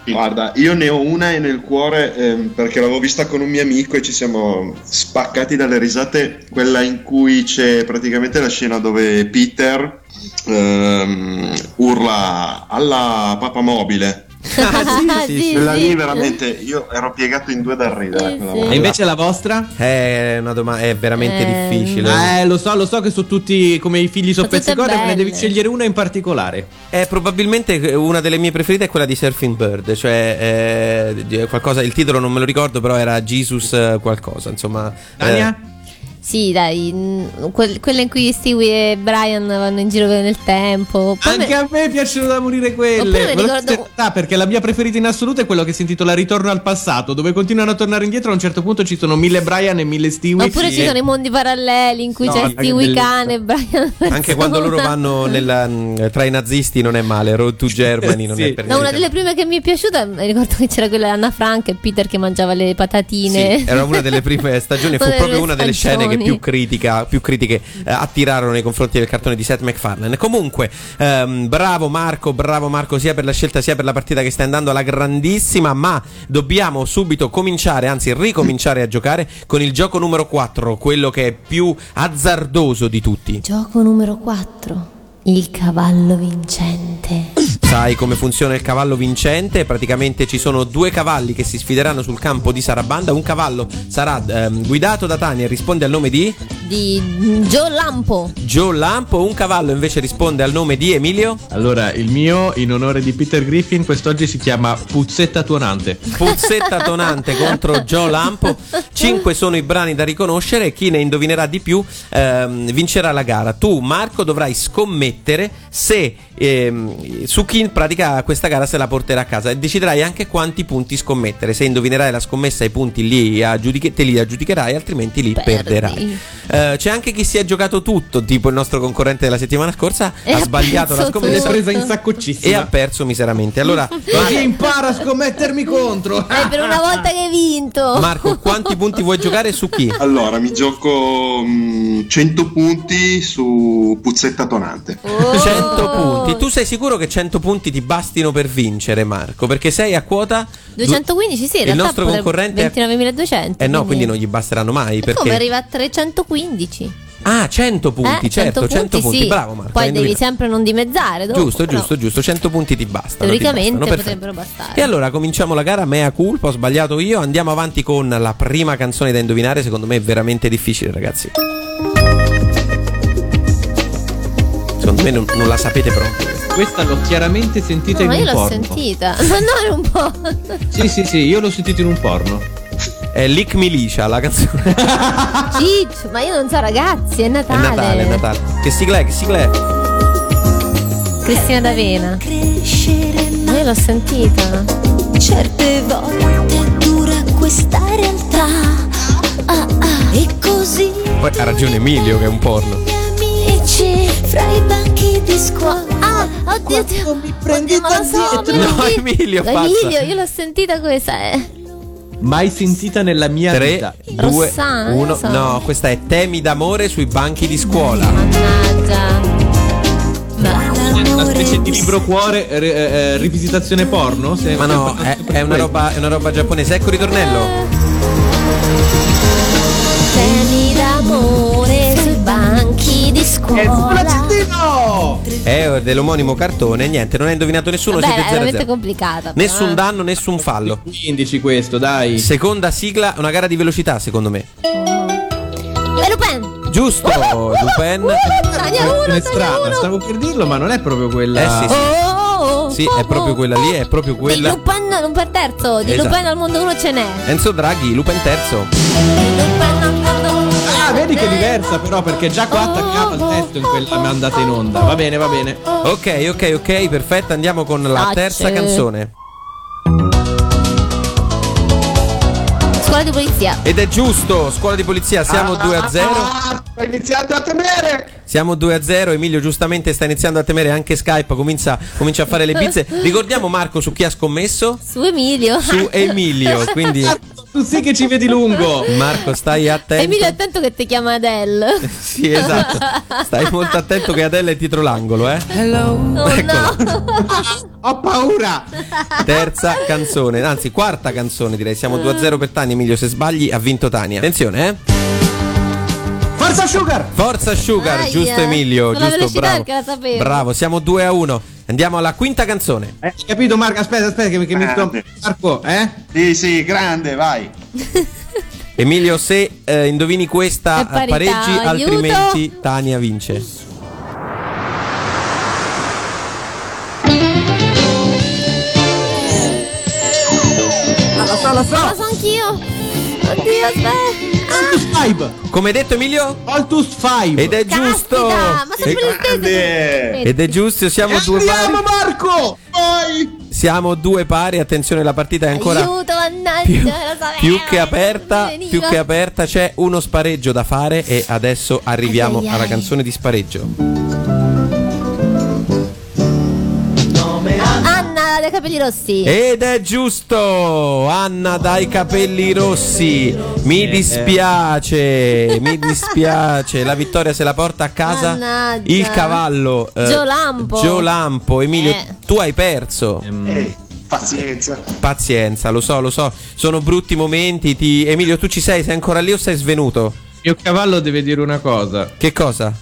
Speaker 6: Guarda, io ne ho una e nel cuore ehm, perché l'avevo vista con un mio amico e ci siamo spaccati dalle risate. Quella in cui c'è praticamente la scena dove Peter ehm, urla alla papamobile.
Speaker 4: Ah, sì, sì,
Speaker 6: Quella
Speaker 4: sì.
Speaker 6: lì veramente io ero piegato in due dal ridere.
Speaker 3: e invece la vostra?
Speaker 2: è una domanda è veramente
Speaker 4: Eh,
Speaker 2: difficile.
Speaker 3: Eh, lo so, lo so che sono tutti come i figli
Speaker 4: Sono
Speaker 3: soppezzicotti, ma ne devi scegliere una in particolare.
Speaker 2: È probabilmente una delle mie preferite è quella di Surfing Bird, cioè eh, qualcosa, il titolo non me lo ricordo, però era Jesus eh, qualcosa, insomma.
Speaker 3: Tania?
Speaker 2: eh,
Speaker 4: Sì, dai, mm, quel- quella in cui Stewie e Brian vanno in giro nel tempo. Poi
Speaker 3: Anche
Speaker 4: me-
Speaker 3: a me piacciono da morire quelle. Volevo
Speaker 4: ricordo-
Speaker 3: realtà, perché la mia preferita in assoluto è quello che si intitola Ritorno al passato, dove continuano a tornare indietro. A un certo punto ci sono mille Brian e mille Stewie.
Speaker 4: Oppure
Speaker 3: Sì.
Speaker 4: ci sono i mondi paralleli in cui
Speaker 3: No,
Speaker 4: c'è Stewie cane e Brian
Speaker 2: Anche quando loro vanno nella- mh, tra i nazisti non è male, Road to Germany non
Speaker 3: Sì.
Speaker 2: è per
Speaker 4: No, una
Speaker 2: niente.
Speaker 4: delle prime che mi è piaciuta, mi ricordo che c'era quella di Anna Frank e Peter che mangiava le patatine.
Speaker 2: Sì, era una delle prime stagioni, fu proprio una delle scene che più, critica, più critiche eh, attirarono nei confronti del cartone di Seth MacFarlane. Comunque, ehm, bravo Marco, bravo Marco sia per la scelta sia per la partita che stai andando alla grandissima, ma dobbiamo subito cominciare, anzi ricominciare a giocare con il gioco numero 4, quello che è più azzardoso di tutti.
Speaker 4: Gioco numero 4. Il cavallo vincente.
Speaker 2: Sai come funziona il cavallo vincente? Praticamente ci sono due cavalli che si sfideranno sul campo di Sarabanda. Un cavallo sarà ehm, guidato da Tania e risponde al nome di.
Speaker 4: di Joe Lampo.
Speaker 2: Joe Lampo, un cavallo invece risponde al nome di Emilio.
Speaker 3: Allora, il mio in onore di Peter Griffin quest'oggi si chiama Puzzetta Tuonante.
Speaker 2: Puzzetta tonante contro Joe Lampo. Cinque sono i brani da riconoscere e chi ne indovinerà di più ehm, vincerà la gara. Tu, Marco, dovrai scommettere se ehm, su chi in pratica questa gara se la porterà a casa e deciderai anche quanti punti scommettere. Se indovinerai la scommessa, i punti li aggiudiche- te li aggiudicherai, altrimenti li
Speaker 4: Perdi.
Speaker 2: perderai. Eh, c'è anche chi si è giocato tutto, tipo il nostro concorrente della settimana scorsa,
Speaker 4: E
Speaker 2: ha
Speaker 4: ha
Speaker 2: sbagliato la scommessa
Speaker 3: presa in
Speaker 2: e ha perso miseramente. Allora,
Speaker 3: Così impara a scommettermi contro.
Speaker 4: Eh, per una volta che hai vinto.
Speaker 2: Marco, quanti punti vuoi giocare su chi?
Speaker 6: Allora, mi gioco mm, 100 punti su Puzzetta Tonante.
Speaker 2: 100 punti. Tu sei sicuro che 100 punti ti bastino per vincere, Marco? Perché sei a quota
Speaker 4: 215, sì, in
Speaker 2: Il nostro concorrente è-
Speaker 4: 29.200.
Speaker 2: Eh no, quindi non gli basteranno mai.
Speaker 4: E come
Speaker 2: Perché...
Speaker 4: arriva a 315?
Speaker 2: Ah, 100 punti,
Speaker 4: Eh,
Speaker 2: certo, 100 punti.
Speaker 4: sì.
Speaker 2: Bravo Marco.
Speaker 4: Poi devi
Speaker 2: indovinato.
Speaker 4: sempre non dimezzare. dopo,
Speaker 2: Giusto,
Speaker 4: però
Speaker 2: giusto, giusto. 100 punti ti bastano. ti
Speaker 4: Teoricamente
Speaker 2: bastano, perfetto.
Speaker 4: potrebbero bastare.
Speaker 2: E allora cominciamo la gara, mea culpa, ho sbagliato io. Andiamo avanti con la prima canzone da indovinare. Secondo me è veramente difficile, ragazzi. Secondo me non, non la sapete proprio.
Speaker 3: Questa l'ho chiaramente sentita
Speaker 4: No,
Speaker 3: in
Speaker 4: ma
Speaker 3: un
Speaker 4: io l'ho
Speaker 3: porno.
Speaker 4: sentita. Ma no, era un po'.
Speaker 3: Sì, sì, sì, io l'ho sentito in un porno.
Speaker 2: È Lick Milicia la canzone.
Speaker 4: Ciccio, ma io non so, ragazzi, è
Speaker 2: È
Speaker 4: Natale.
Speaker 2: Natale, è Natale. Che sigla è? Che sigla è?
Speaker 4: Cristina D'Avena. Ma io l'ho sentita.
Speaker 19: Certe volte dura questa realtà. Ah, ah. E così
Speaker 2: Poi ha ragione Emilio che è un porno.
Speaker 19: amici fra i banchi di scuola.
Speaker 4: Ah, oddio, oddio. Mi prendi oddio, lo so, lo
Speaker 2: No. Emilio, pazza.
Speaker 4: Emilio, io l'ho sentita questa. Eh.
Speaker 3: Mai sentita nella mia
Speaker 2: 3,
Speaker 3: vita.
Speaker 2: 2,
Speaker 4: Rossana, non
Speaker 2: 1.
Speaker 4: so.
Speaker 2: No, questa è Temi d'amore sui banchi di scuola.
Speaker 4: Mannaggia.
Speaker 3: Una specie di libro cuore, eh, eh, rivisitazione porno? Se-
Speaker 2: Ma no, è, è una roba, è una roba giapponese. Ecco il ritornello.
Speaker 4: Temi d'amore banchi di scuola.
Speaker 2: È dell'omonimo cartone. Niente, non ha indovinato nessuno.
Speaker 4: Vabbè,
Speaker 2: siete
Speaker 4: è
Speaker 2: 0
Speaker 4: veramente
Speaker 2: 0.
Speaker 4: complicata. però,
Speaker 2: Nessun
Speaker 4: eh.
Speaker 2: danno, nessun fallo.
Speaker 3: Indici questo, dai.
Speaker 2: Seconda sigla, una gara di velocità, secondo me.
Speaker 4: E Lupin.
Speaker 2: Giusto, Lupin.
Speaker 4: Taglia uno,
Speaker 3: È
Speaker 4: uno.
Speaker 3: stavo per dirlo, ma non è proprio quella.
Speaker 2: Eh sì, sì.
Speaker 4: Oh, oh,
Speaker 2: Sì,
Speaker 4: oh,
Speaker 2: è proprio
Speaker 4: oh.
Speaker 2: quella lì, è proprio
Speaker 4: Di
Speaker 2: quella.
Speaker 4: Lupin, Lupin terzo. Di
Speaker 2: Esatto.
Speaker 4: Lupin al mondo uno ce n'è.
Speaker 2: Enzo Draghi, Lupin terzo.
Speaker 3: Ah, vedi che è diversa però, perché già qua attaccava il testo in quella mandata in onda. Va bene, va bene.
Speaker 2: Ok, ok, ok, perfetto. Andiamo con la
Speaker 4: Ah,
Speaker 2: terza canzone.
Speaker 4: Scuola di polizia.
Speaker 2: Ed è giusto, scuola di polizia, siamo 2 a 0.
Speaker 3: Ho iniziato a temere!
Speaker 2: Siamo 2 a 0. Emilio giustamente sta iniziando a temere anche Skype, comincia, comincia a fare le bizze. Ricordiamo Marco su chi ha scommesso?
Speaker 4: Su Emilio.
Speaker 2: Su Emilio, quindi
Speaker 3: Tu sì che ci vedi lungo!
Speaker 2: Marco stai attento.
Speaker 4: Emilio, attento che ti chiama Adele.
Speaker 2: Sì, esatto. Stai molto attento che Adele è dietro l'angolo, eh.
Speaker 4: Oh
Speaker 2: Eccola.
Speaker 4: no.
Speaker 3: Ho paura!
Speaker 2: Terza canzone, anzi quarta canzone direi. Siamo 2 a 0 per Tania. Emilio, se sbagli ha vinto Tania. Attenzione, eh.
Speaker 3: Forza Sugar!
Speaker 2: Forza Sugar,
Speaker 4: Aia.
Speaker 2: giusto Emilio,
Speaker 4: Con la
Speaker 2: giusto, bravo. Bravo, siamo 2 a 1. Andiamo alla quinta canzone.
Speaker 3: Eh, hai capito Marco? Aspetta, aspetta che, che mi sto... Marco, eh?
Speaker 6: Sì, sì, grande, vai.
Speaker 2: Emilio, se eh, indovini questa
Speaker 4: parità,
Speaker 2: pareggi,
Speaker 4: aiuto.
Speaker 2: altrimenti Tania vince.
Speaker 3: Lo so, lo so!
Speaker 4: Lo so anch'io. Oddio, aspetta.
Speaker 3: Altus 5!
Speaker 2: Come detto Emilio?
Speaker 3: Altus 5!
Speaker 2: Ed è giusto!
Speaker 4: Caspita, ma sempre le stesse.
Speaker 6: Grande.
Speaker 2: Ed è giusto, siamo due
Speaker 3: Andiamo
Speaker 2: pari.
Speaker 3: Marco! Poi!
Speaker 2: Siamo due pari, attenzione, la partita è ancora
Speaker 4: Aiuto, mannaggia,
Speaker 2: più, più che aperta,
Speaker 4: Veniva.
Speaker 2: più che aperta c'è uno spareggio da fare e adesso arriviamo
Speaker 4: Ai, ai,
Speaker 2: alla canzone di spareggio.
Speaker 4: Capelli rossi.
Speaker 2: Ed è giusto, Anna dai capelli rossi. Mi dispiace, mi dispiace. La vittoria se la porta a casa
Speaker 4: Mannaggia.
Speaker 2: il cavallo eh,
Speaker 4: Gio Lampo.
Speaker 2: Gio Lampo. Emilio,
Speaker 4: Eh.
Speaker 2: tu hai perso.
Speaker 6: Eh, pazienza.
Speaker 2: Pazienza, lo so, lo so. Sono brutti momenti. Ti... Emilio, tu ci sei? Sei ancora lì o sei svenuto?
Speaker 3: Mio cavallo deve dire una cosa.
Speaker 2: Che cosa?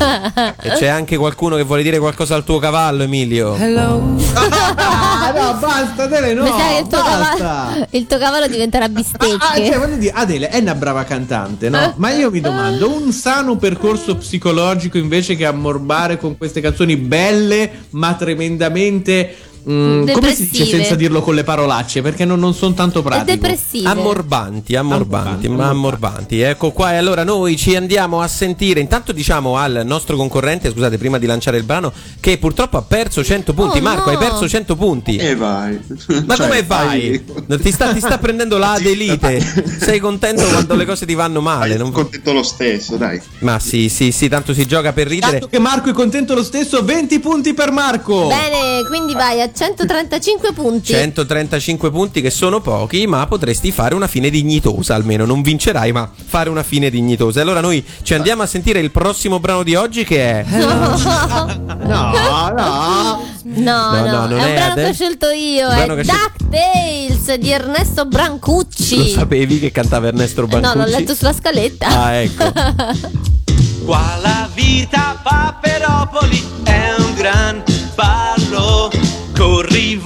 Speaker 2: E c'è anche qualcuno che vuole dire qualcosa al tuo cavallo, Emilio.
Speaker 3: Ah, no, basta, Adele, no.
Speaker 4: Mi sa che il tuo,
Speaker 3: basta.
Speaker 4: cavallo, il tuo cavallo diventerà bistecche.
Speaker 3: Ah, cioè, voglio dire, Adele è una brava cantante, no? Ma io mi domando, un sano percorso psicologico invece che ammorbare con queste canzoni belle, ma tremendamente. Mm, come si dice senza dirlo con le parolacce? Perché non, non sono tanto pratico.
Speaker 4: depressive.
Speaker 2: Ammorbanti, ammorbanti, ma ammorbanti. Ecco qua, e allora noi ci andiamo a sentire. Intanto diciamo al nostro concorrente, scusate, prima di lanciare il brano, che purtroppo ha perso 100 punti.
Speaker 4: Oh,
Speaker 2: Marco,
Speaker 4: no.
Speaker 2: hai perso 100 punti.
Speaker 6: E vai.
Speaker 2: Ma
Speaker 6: Cioè,
Speaker 2: come vai? Ti sta, ti sta prendendo la adelite. Sei contento quando le cose ti vanno male? Non...
Speaker 6: contento lo stesso, dai.
Speaker 2: Ma sì, sì, sì, tanto si gioca per ridere.
Speaker 3: Tanto che Marco è contento lo stesso, 20 punti per Marco.
Speaker 4: Bene, quindi vai a 135 punti.
Speaker 2: 135 punti che sono pochi, ma potresti fare una fine dignitosa almeno. Non vincerai, ma fare una fine dignitosa. E allora noi ci andiamo a sentire il prossimo brano di oggi che è.
Speaker 3: No, no.
Speaker 4: No,
Speaker 2: No,
Speaker 4: no,
Speaker 2: no, non
Speaker 4: è un
Speaker 2: è
Speaker 4: brano
Speaker 2: Adele.
Speaker 4: che ho scelto io, è DuckTales di Ernesto Brancucci.
Speaker 2: Lo sapevi che cantava Ernesto
Speaker 4: Eh, no,
Speaker 2: Brancucci?
Speaker 4: l'ho letto sulla scaletta.
Speaker 2: Ah, ecco.
Speaker 13: Qua la vita Paperopoli è un gran ballo. Corri,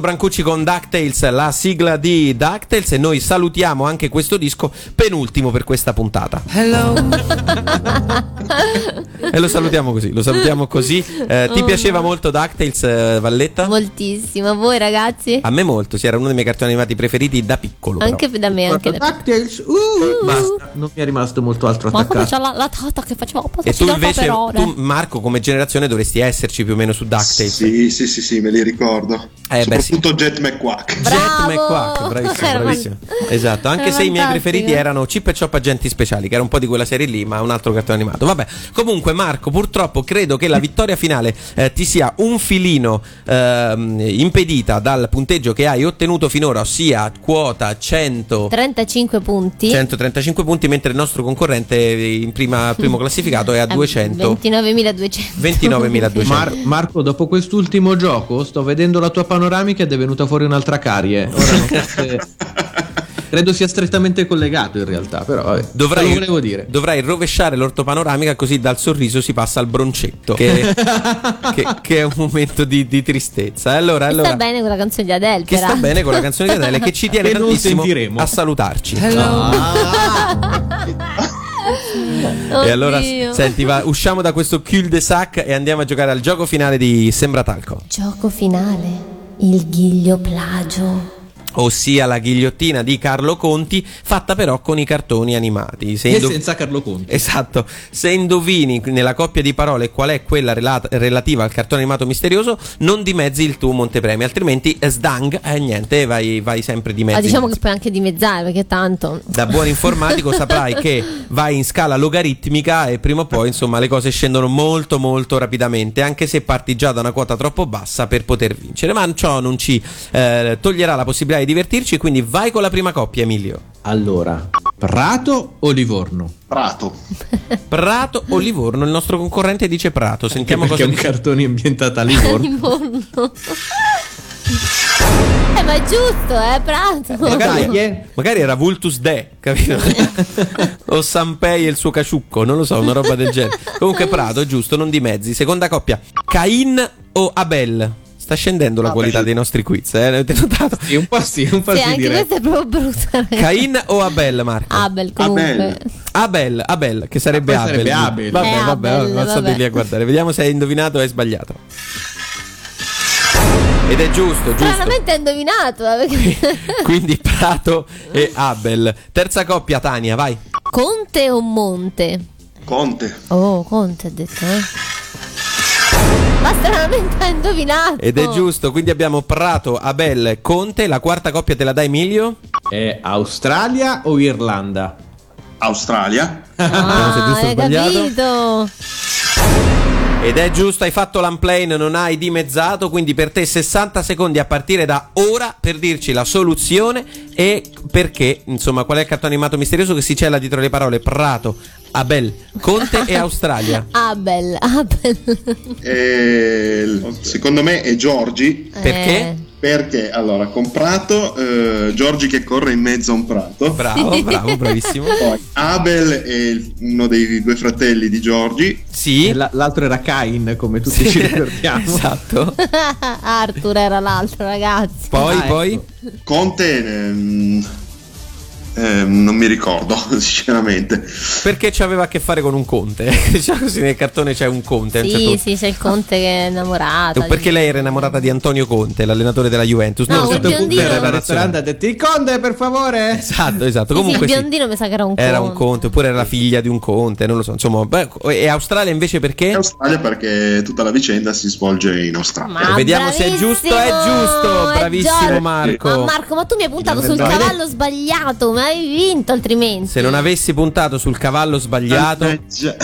Speaker 2: Brancucci con DuckTales, la sigla di DuckTales. E noi salutiamo anche questo disco, penultimo per questa puntata. E lo salutiamo così, lo salutiamo così. Eh, ti
Speaker 4: Oh,
Speaker 2: piaceva molto DuckTales, eh, Valletta?
Speaker 4: Moltissimo, voi ragazzi?
Speaker 2: A me molto, sì, era uno dei miei cartoni animati preferiti da piccolo. però.
Speaker 4: Anche da me, anche da
Speaker 3: DuckTales, uh, basta, non mi è rimasto molto altro
Speaker 4: Ma come
Speaker 3: attaccato.
Speaker 4: c'è la, la tata che faceva
Speaker 2: E tu invece, tu Marco, come generazione dovresti esserci più o meno su DuckTales.
Speaker 6: Sì, sì, sì, sì, me li ricordo.
Speaker 2: Eh, beh,
Speaker 6: Soprattutto Jet McQuack.
Speaker 2: Jet McQuack, bravissimo, bravissimo. Esatto, anche
Speaker 4: era
Speaker 2: se i miei preferiti erano Chip e Chop Agenti Speciali, che era un po' di quella serie lì, ma un altro cartone animato. Vabbè, comunque Marco, purtroppo credo che la vittoria finale eh, ti sia un filino ehm, impedita dal punteggio che hai ottenuto finora, ossia quota 100
Speaker 4: 35 punti.
Speaker 2: 135 punti, mentre il nostro concorrente in prima, primo classificato è a
Speaker 4: Eh,
Speaker 2: 200.
Speaker 4: 29.200.
Speaker 2: 29.200.
Speaker 3: Mar- Marco, dopo quest'ultimo gioco, sto vedendo la tua panoramica ed è venuta fuori un'altra carie. Ora non so se- Credo sia strettamente collegato in realtà, però vabbè,
Speaker 2: Dovrai,
Speaker 3: volevo dire.
Speaker 2: dovrai rovesciare l'ortopanoramica così dal sorriso si passa al broncetto, che, che- che è un momento di, di tristezza. Allora,
Speaker 4: Che
Speaker 2: allora
Speaker 4: sta bene con la canzone di Adele.
Speaker 2: che sta
Speaker 4: peraltro.
Speaker 2: bene con la canzone di Adele che ci tiene
Speaker 3: Che
Speaker 2: tantissimo a salutarci. E
Speaker 4: Oddio.
Speaker 2: allora, senti, va, usciamo da questo cul de sac e andiamo a giocare al gioco finale di Sembra Talco.
Speaker 4: Gioco finale. Il ghiglio plagio.
Speaker 2: Ossia la ghigliottina di Carlo Conti, fatta però con i cartoni animati. Se
Speaker 3: E
Speaker 2: indo-
Speaker 3: senza Carlo Conti.
Speaker 2: Esatto, se indovini nella coppia di parole qual è quella relata- relativa al cartone animato misterioso, non dimezzi il tuo montepremi, altrimenti eh, sdang e niente, vai, vai sempre di mezzo.
Speaker 4: Ma diciamo che puoi anche dimezzare perché tanto.
Speaker 2: Da buon informatico saprai che vai in scala logaritmica e prima o poi insomma le cose scendono molto molto rapidamente, anche se parti già da una quota troppo bassa per poter vincere, ma ciò non ci eh, toglierà la possibilità di divertirci, quindi vai con la prima coppia Emilio.
Speaker 3: Allora, Prato o Livorno?
Speaker 6: Prato.
Speaker 2: Prato o Livorno, il nostro concorrente dice Prato, sentiamo
Speaker 3: Perché
Speaker 2: cosa
Speaker 3: è un
Speaker 2: dice.
Speaker 3: cartone ambientato a Livorno.
Speaker 4: Livorno. eh, ma è giusto, eh, Prato.
Speaker 2: Magari,
Speaker 3: eh.
Speaker 2: magari era Vultus De, capito? o Sampei e il suo caciucco, non lo so, una roba del genere. Comunque Prato, giusto, non di mezzi. Seconda coppia, Cain o Abel? Sta scendendo la qualità dei nostri quiz, eh? Avete notato?
Speaker 3: Sì, un po' sì, un po'
Speaker 4: Sì,
Speaker 3: sì
Speaker 4: anche
Speaker 3: direi.
Speaker 4: questa è proprio brutta. ragazzi.
Speaker 2: Cain o Abel, Marco?
Speaker 4: Abel, comunque.
Speaker 6: Abel.
Speaker 2: Abel, Abel, che sarebbe
Speaker 3: Ah,
Speaker 2: Abel.
Speaker 3: sarebbe Abel.
Speaker 2: Vabbè,
Speaker 4: Eh,
Speaker 2: vabbè,
Speaker 4: Abel,
Speaker 2: non
Speaker 4: vabbè.
Speaker 2: lì a guardare. Vediamo se hai indovinato o hai sbagliato. Ed è giusto, giusto.
Speaker 4: Stranamente hai indovinato. eh, perché-
Speaker 2: Quindi Prato e Abel. Terza coppia, Tania, vai.
Speaker 4: Conte o Monte?
Speaker 6: Conte.
Speaker 4: Oh, Conte ha detto, eh. Ma stranamente hai indovinato.
Speaker 2: Ed è giusto, quindi abbiamo Prato, Abel, Conte. La quarta coppia te la dai, Emilio?
Speaker 3: È Australia o Irlanda?
Speaker 6: Australia.
Speaker 2: Vediamo se
Speaker 4: Ah,
Speaker 2: giusto o
Speaker 4: hai
Speaker 2: sbagliato.
Speaker 4: capito.
Speaker 2: Ed è giusto, hai fatto l'unplane, non hai dimezzato, quindi per te 60 secondi a partire da ora per dirci la soluzione e perché, insomma, qual è il cartone animato misterioso che si cela dietro le parole Prato, Abel, Conte e Australia.
Speaker 4: Abel, Abel.
Speaker 6: E secondo me è Giorgi.
Speaker 4: Perché?
Speaker 6: Perché allora, con Prato, eh, Giorgi che corre in mezzo a un prato.
Speaker 2: Bravo, bravo, bravissimo.
Speaker 6: Poi Abel è uno dei due fratelli di Giorgi.
Speaker 2: Sì.
Speaker 3: l'altro era Cain, come tutti ci ricordiamo.
Speaker 2: Esatto.
Speaker 4: Arthur era l'altro, ragazzi.
Speaker 2: Poi,
Speaker 6: Ah,
Speaker 2: poi?
Speaker 6: ecco. Conte ehm, ehm, non mi ricordo, sinceramente.
Speaker 2: Perché c'aveva a che fare con un conte? Diciamo così nel cartone c'è un conte. un
Speaker 4: Sì,
Speaker 2: certo
Speaker 4: sì, c'è il Conte che è innamorata.
Speaker 2: Perché lei era innamorata di Antonio Conte, l'allenatore della Juventus.
Speaker 4: No,
Speaker 2: so per
Speaker 4: biondino.
Speaker 2: era
Speaker 3: Era
Speaker 2: nazionale.
Speaker 3: ristorante ha detto il conte per favore.
Speaker 2: Esatto, esatto.
Speaker 4: Sì, sì,
Speaker 2: Comunque
Speaker 4: il
Speaker 2: sì.
Speaker 4: biondino mi sa che era un
Speaker 2: Era
Speaker 4: Conte.
Speaker 2: un conte, oppure era la figlia di un conte, non lo so. Insomma, beh, e Australia invece perché?
Speaker 6: Australia perché tutta la vicenda si svolge in Australia.
Speaker 4: Ma
Speaker 2: Vediamo se è giusto, è giusto.
Speaker 4: è
Speaker 2: Bravissimo
Speaker 4: Giorgio.
Speaker 2: Marco.
Speaker 4: Ma Marco, ma tu mi hai puntato sul cavallo sbagliato, ma hai vinto altrimenti.
Speaker 2: Se non avessi puntato sul cavallo sbagliato,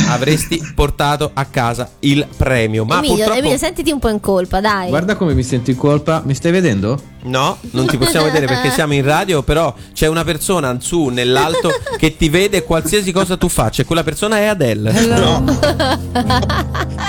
Speaker 2: avresti portato a casa il premio. Ma
Speaker 4: Emilio,
Speaker 2: purtroppo.
Speaker 4: Emilio, sentiti un po' in colpa, dai.
Speaker 3: Guarda come mi sento in colpa. Mi stai vedendo?
Speaker 2: No, non ti possiamo vedere perché siamo in radio, però c'è una persona su nell'alto che ti vede qualsiasi cosa tu faccia e quella persona è Adele.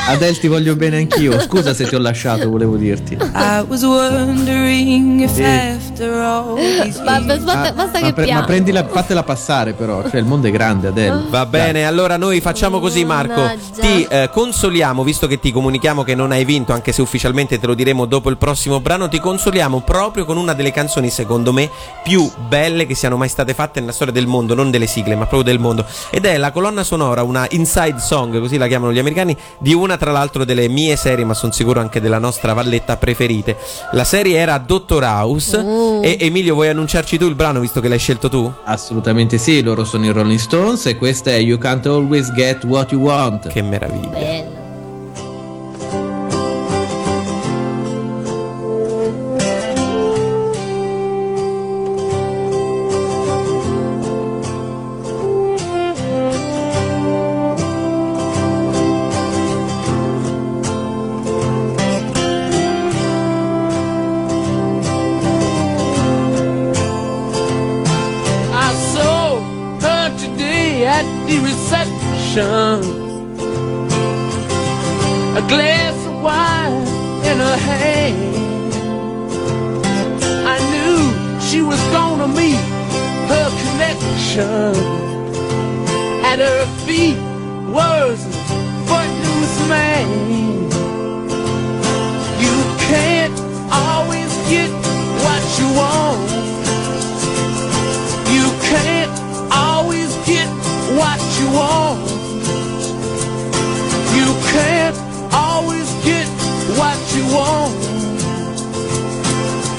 Speaker 3: Adele ti voglio bene anch'io. Scusa se ti ho lasciato, volevo dirti.
Speaker 21: I was wondering if after all these
Speaker 4: Ma basta,
Speaker 3: Ah,
Speaker 4: basta
Speaker 3: ma,
Speaker 4: che piangi.
Speaker 3: Prendila, fatela passare però. Cioè il mondo è grande, Adele.
Speaker 2: Va bene, allora noi facciamo così Marco,
Speaker 4: Mannaggia.
Speaker 2: ti eh, consoliamo, visto che ti comunichiamo che non hai vinto, anche se ufficialmente te lo diremo dopo il prossimo brano, ti consoliamo proprio con una delle canzoni secondo me più belle che siano mai state fatte nella storia del mondo, non delle sigle, ma proprio del mondo. Ed è la colonna sonora, una inside song, così la chiamano gli americani, di una tra l'altro delle mie serie, ma sono sicuro anche della nostra valletta preferite. La serie era Dottor House
Speaker 4: Uh.
Speaker 2: e Emilio vuoi annunciarci tu il brano visto che l'hai scelto tu?
Speaker 3: Assolutamente sì, loro sono i Rolling Stones e questa è You Can't Always Get What You Want.
Speaker 2: Che meraviglia.
Speaker 4: Bello.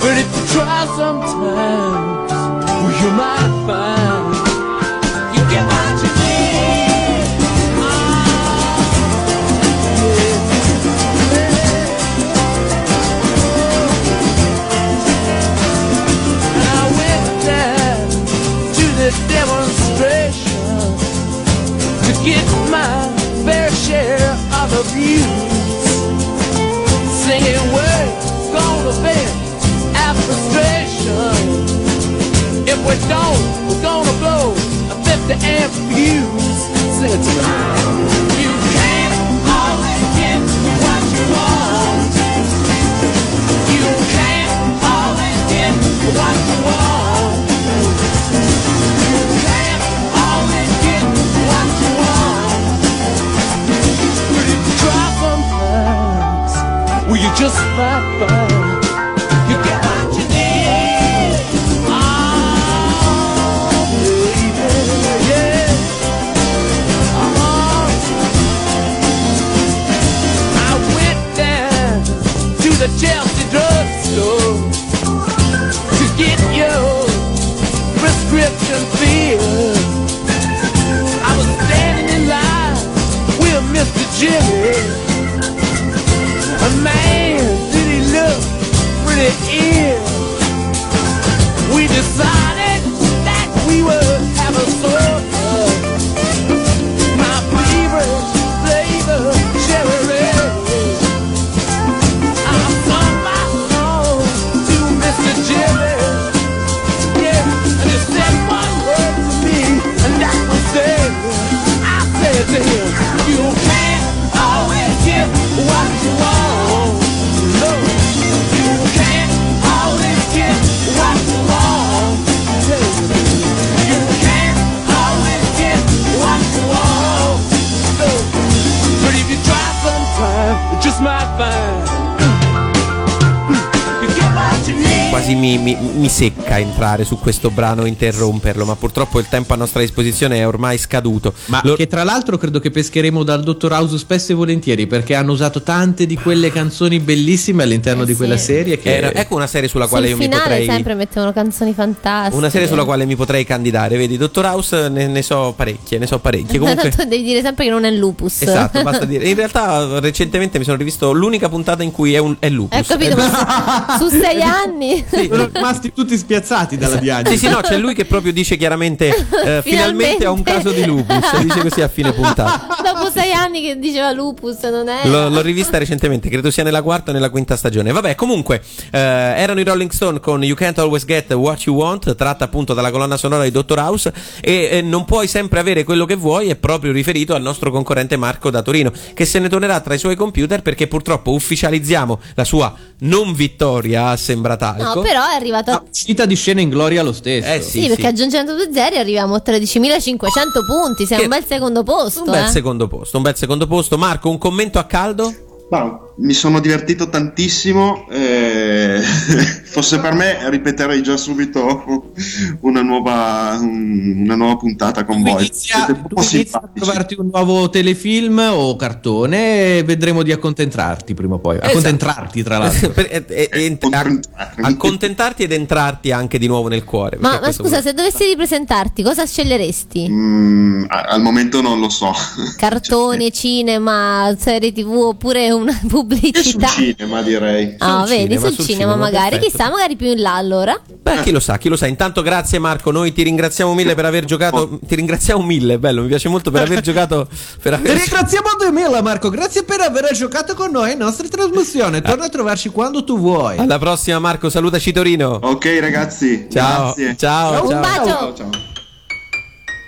Speaker 13: But if you try sometimes, well, you might find you get what you need. Ah, I went to the demonstration to get We don't, we're gonna blow a 50 amp fuse. Sing it to me. You can't always get what you want. You can't always get what you want. You can't always get what you want. You try sometimes, well, you just might find the Chelsea drugstore to get your prescription filled. I was standing in line with Mr. Jimmy. A man, did he look pretty ill? my find.
Speaker 2: Quasi mi, mi- mi secca entrare su questo brano e interromperlo, ma purtroppo il tempo a nostra disposizione è ormai scaduto.
Speaker 3: Ma che tra l'altro credo che pescheremo dal Dottor House spesso e volentieri perché hanno usato tante di quelle canzoni bellissime all'interno di quella serie che
Speaker 2: Era- ecco una serie sulla quale
Speaker 4: Sul
Speaker 2: io mi potrei.
Speaker 4: sempre mettevano canzoni fantastiche.
Speaker 2: Una serie sulla quale mi potrei candidare, vedi, Dottor House ne, ne so parecchie, ne so parecchie. Comunque.
Speaker 4: Devi dire sempre che non è lupus.
Speaker 2: Esatto, basta dire. In realtà recentemente mi sono rivisto l'unica puntata in cui è, un, è lupus.
Speaker 4: Hai capito? Ma su, su sei anni.
Speaker 3: Sono rimasti tutti spiazzati dalla diagnosi.
Speaker 2: Sì, sì, no, c'è lui che proprio dice chiaramente eh, finalmente
Speaker 4: Finalmente.
Speaker 2: ha un caso di lupus, dice così a fine puntata.
Speaker 4: Dopo sei anni che diceva lupus, non è?
Speaker 2: L'ho, l'ho rivista recentemente, credo sia nella quarta o nella quinta stagione. Vabbè, comunque, eh, erano i Rolling Stone con You Can't Always Get What You Want, tratta appunto dalla colonna sonora di Dottor House. E eh, non puoi sempre avere quello che vuoi, è proprio riferito al nostro concorrente Marco da Torino, che se ne tornerà tra i suoi computer perché purtroppo ufficializziamo la sua non vittoria a Sembratalco.
Speaker 4: No, però è arrivato a...
Speaker 3: Uscita di scena in gloria lo stesso.
Speaker 2: Eh
Speaker 4: Sì, perché aggiungendo due zeri arriviamo a 13.500 punti. Sei
Speaker 2: Che-
Speaker 4: un bel secondo posto.
Speaker 2: Un bel
Speaker 4: eh.
Speaker 2: secondo posto, un bel secondo posto. Marco, un commento a caldo?
Speaker 6: Ma mi sono divertito tantissimo. eh, fosse per me, ripeterei già subito una nuova, un- una nuova puntata con voi.
Speaker 3: Inizia, tu inizia a trovarti un nuovo telefilm o cartone e vedremo di accontentarti prima o poi.
Speaker 2: Esatto.
Speaker 3: Accontentarti, tra l'altro.
Speaker 2: E- e- e- accontentarti ed entrarti anche di nuovo nel cuore.
Speaker 4: Ma, ma scusa, se dovessi ripresentarti, cosa sceglieresti?
Speaker 6: Mm, al momento non lo so.
Speaker 4: Cartoni, cinema, serie tv oppure una
Speaker 6: Sul
Speaker 4: pubblicità?
Speaker 6: cinema direi.
Speaker 4: Ah,
Speaker 2: Sul
Speaker 4: vedi,
Speaker 2: cinema,
Speaker 4: sul
Speaker 2: sul
Speaker 4: cinema,
Speaker 2: cinema,
Speaker 4: magari,
Speaker 2: perfetto.
Speaker 4: chissà, magari più in là allora.
Speaker 2: Beh, chi lo sa, chi lo sa. Intanto grazie Marco, noi ti ringraziamo mille per aver giocato. Ti ringraziamo mille, bello, mi piace molto per aver giocato. Per
Speaker 3: Ti
Speaker 2: aver...
Speaker 3: ringraziamo di mille Marco, grazie per aver giocato con noi in nostra trasmissione. Torna a trovarci quando tu vuoi.
Speaker 2: Alla prossima Marco, salutaci Torino.
Speaker 6: Ok ragazzi,
Speaker 2: Ciao,
Speaker 6: grazie.
Speaker 2: ciao,
Speaker 4: Un
Speaker 2: ciao.
Speaker 4: bacio!
Speaker 6: Ciao, ciao.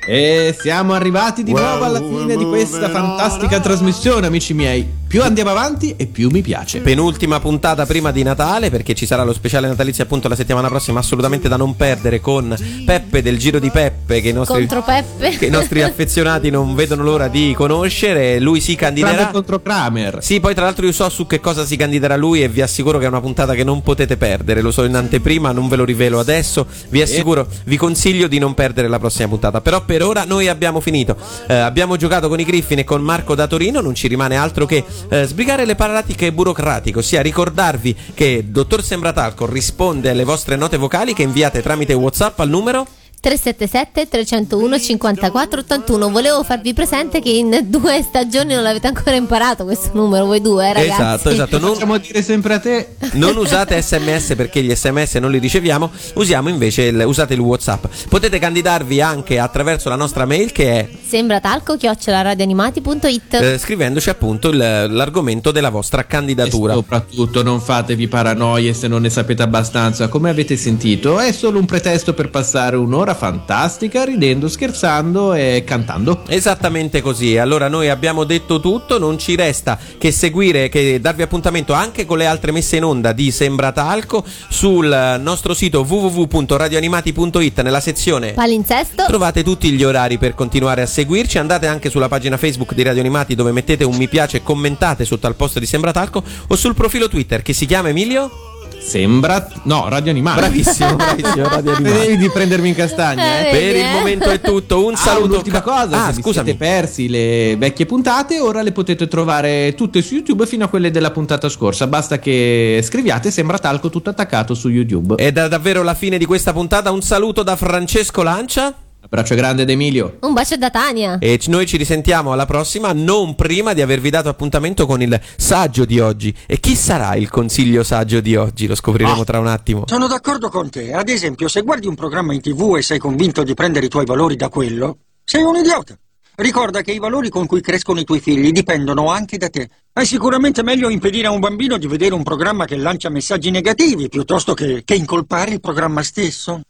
Speaker 3: E siamo arrivati di nuovo alla fine di questa fantastica trasmissione, amici miei. Più andiamo avanti e più mi piace.
Speaker 2: Penultima puntata prima di Natale perché ci sarà lo speciale natalizio appunto la settimana prossima assolutamente da non perdere con Peppe del Giro di Peppe che i nostri,
Speaker 4: Contro Peppe.
Speaker 2: che i nostri affezionati non vedono l'ora di conoscere. Lui si candiderà.
Speaker 3: Kramer contro Kramer.
Speaker 2: Sì, poi tra l'altro io so su che cosa si candiderà lui e vi assicuro che è una puntata che non potete perdere. Lo so in anteprima, non ve lo rivelo adesso. Vi assicuro, vi consiglio di non perdere la prossima puntata. Però per ora noi abbiamo finito. Eh, abbiamo giocato con i Griffin e con Marco da Torino. Non ci rimane altro che eh, sbrigare le paratiche burocratiche, ossia ricordarvi che Dottor Sembratalco risponde alle vostre note vocali che inviate tramite WhatsApp al numero
Speaker 4: 377 301 54 81 volevo farvi presente che in due stagioni non l'avete ancora imparato questo numero voi due eh, ragazzi
Speaker 2: Esatto, esatto. Non,
Speaker 3: Possiamo dire sempre a te.
Speaker 2: non usate sms perché gli sms non li riceviamo, usiamo invece il, usate il WhatsApp. Potete candidarvi anche attraverso la nostra mail che è
Speaker 4: sembra talco chioccioladioanimati.it
Speaker 2: eh, scrivendoci appunto il- l'argomento della vostra candidatura.
Speaker 3: E soprattutto non fatevi paranoie se non ne sapete abbastanza. Come avete sentito, è solo un pretesto per passare un'ora fantastica ridendo, scherzando e cantando.
Speaker 2: Esattamente così. Allora noi abbiamo detto tutto, non ci resta che seguire, che darvi appuntamento anche con le altre messe in onda di Sembratalco sul nostro sito www.radioanimati.it nella sezione
Speaker 4: palinsesto
Speaker 2: Trovate tutti gli orari per continuare a seguirci. Andate anche sulla pagina Facebook di Radio Animati dove mettete un mi piace e commentate sotto al post di Sembratalco o sul profilo Twitter che si chiama Emilio.
Speaker 3: Sembra. No, radio animale.
Speaker 2: Bravissimo, bravissimo, Radio Animati.
Speaker 3: Vedevi di prendermi in castagna, eh?
Speaker 2: Per il momento è tutto. Un
Speaker 3: Ah,
Speaker 2: saluto.
Speaker 3: un'ultima cosa,
Speaker 2: Ah,
Speaker 3: se vi siete persi le vecchie puntate, ora le potete trovare tutte su YouTube fino a quelle della puntata scorsa. Basta che scriviate Sembra Talco tutto attaccato su YouTube.
Speaker 2: Ed è davvero la fine di questa puntata. Un saluto da Francesco Lancia.
Speaker 3: A Braccio grande ad Emilio.
Speaker 4: Un bacio da Tania.
Speaker 2: E c- noi ci risentiamo alla prossima, non prima di avervi dato appuntamento con il saggio di oggi. E chi sarà il consiglio saggio di oggi? Lo scopriremo
Speaker 22: Ah.
Speaker 2: tra un attimo.
Speaker 22: Sono d'accordo con te. Ad esempio, se guardi un programma in tv e sei convinto di prendere i tuoi valori da quello, sei un idiota. Ricorda che i valori con cui crescono i tuoi figli dipendono anche da te. È sicuramente meglio impedire a un bambino di vedere un programma che lancia messaggi negativi piuttosto che, che incolpare il programma stesso.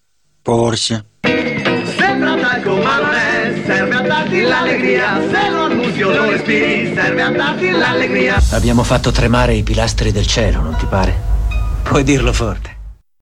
Speaker 22: Forse.
Speaker 13: Talco ma non è, serve a darti l'allegria, se lo annunzio lo respiri, serve a darti l'allegria.
Speaker 23: Abbiamo fatto tremare i pilastri del cielo, non ti pare? Puoi dirlo forte.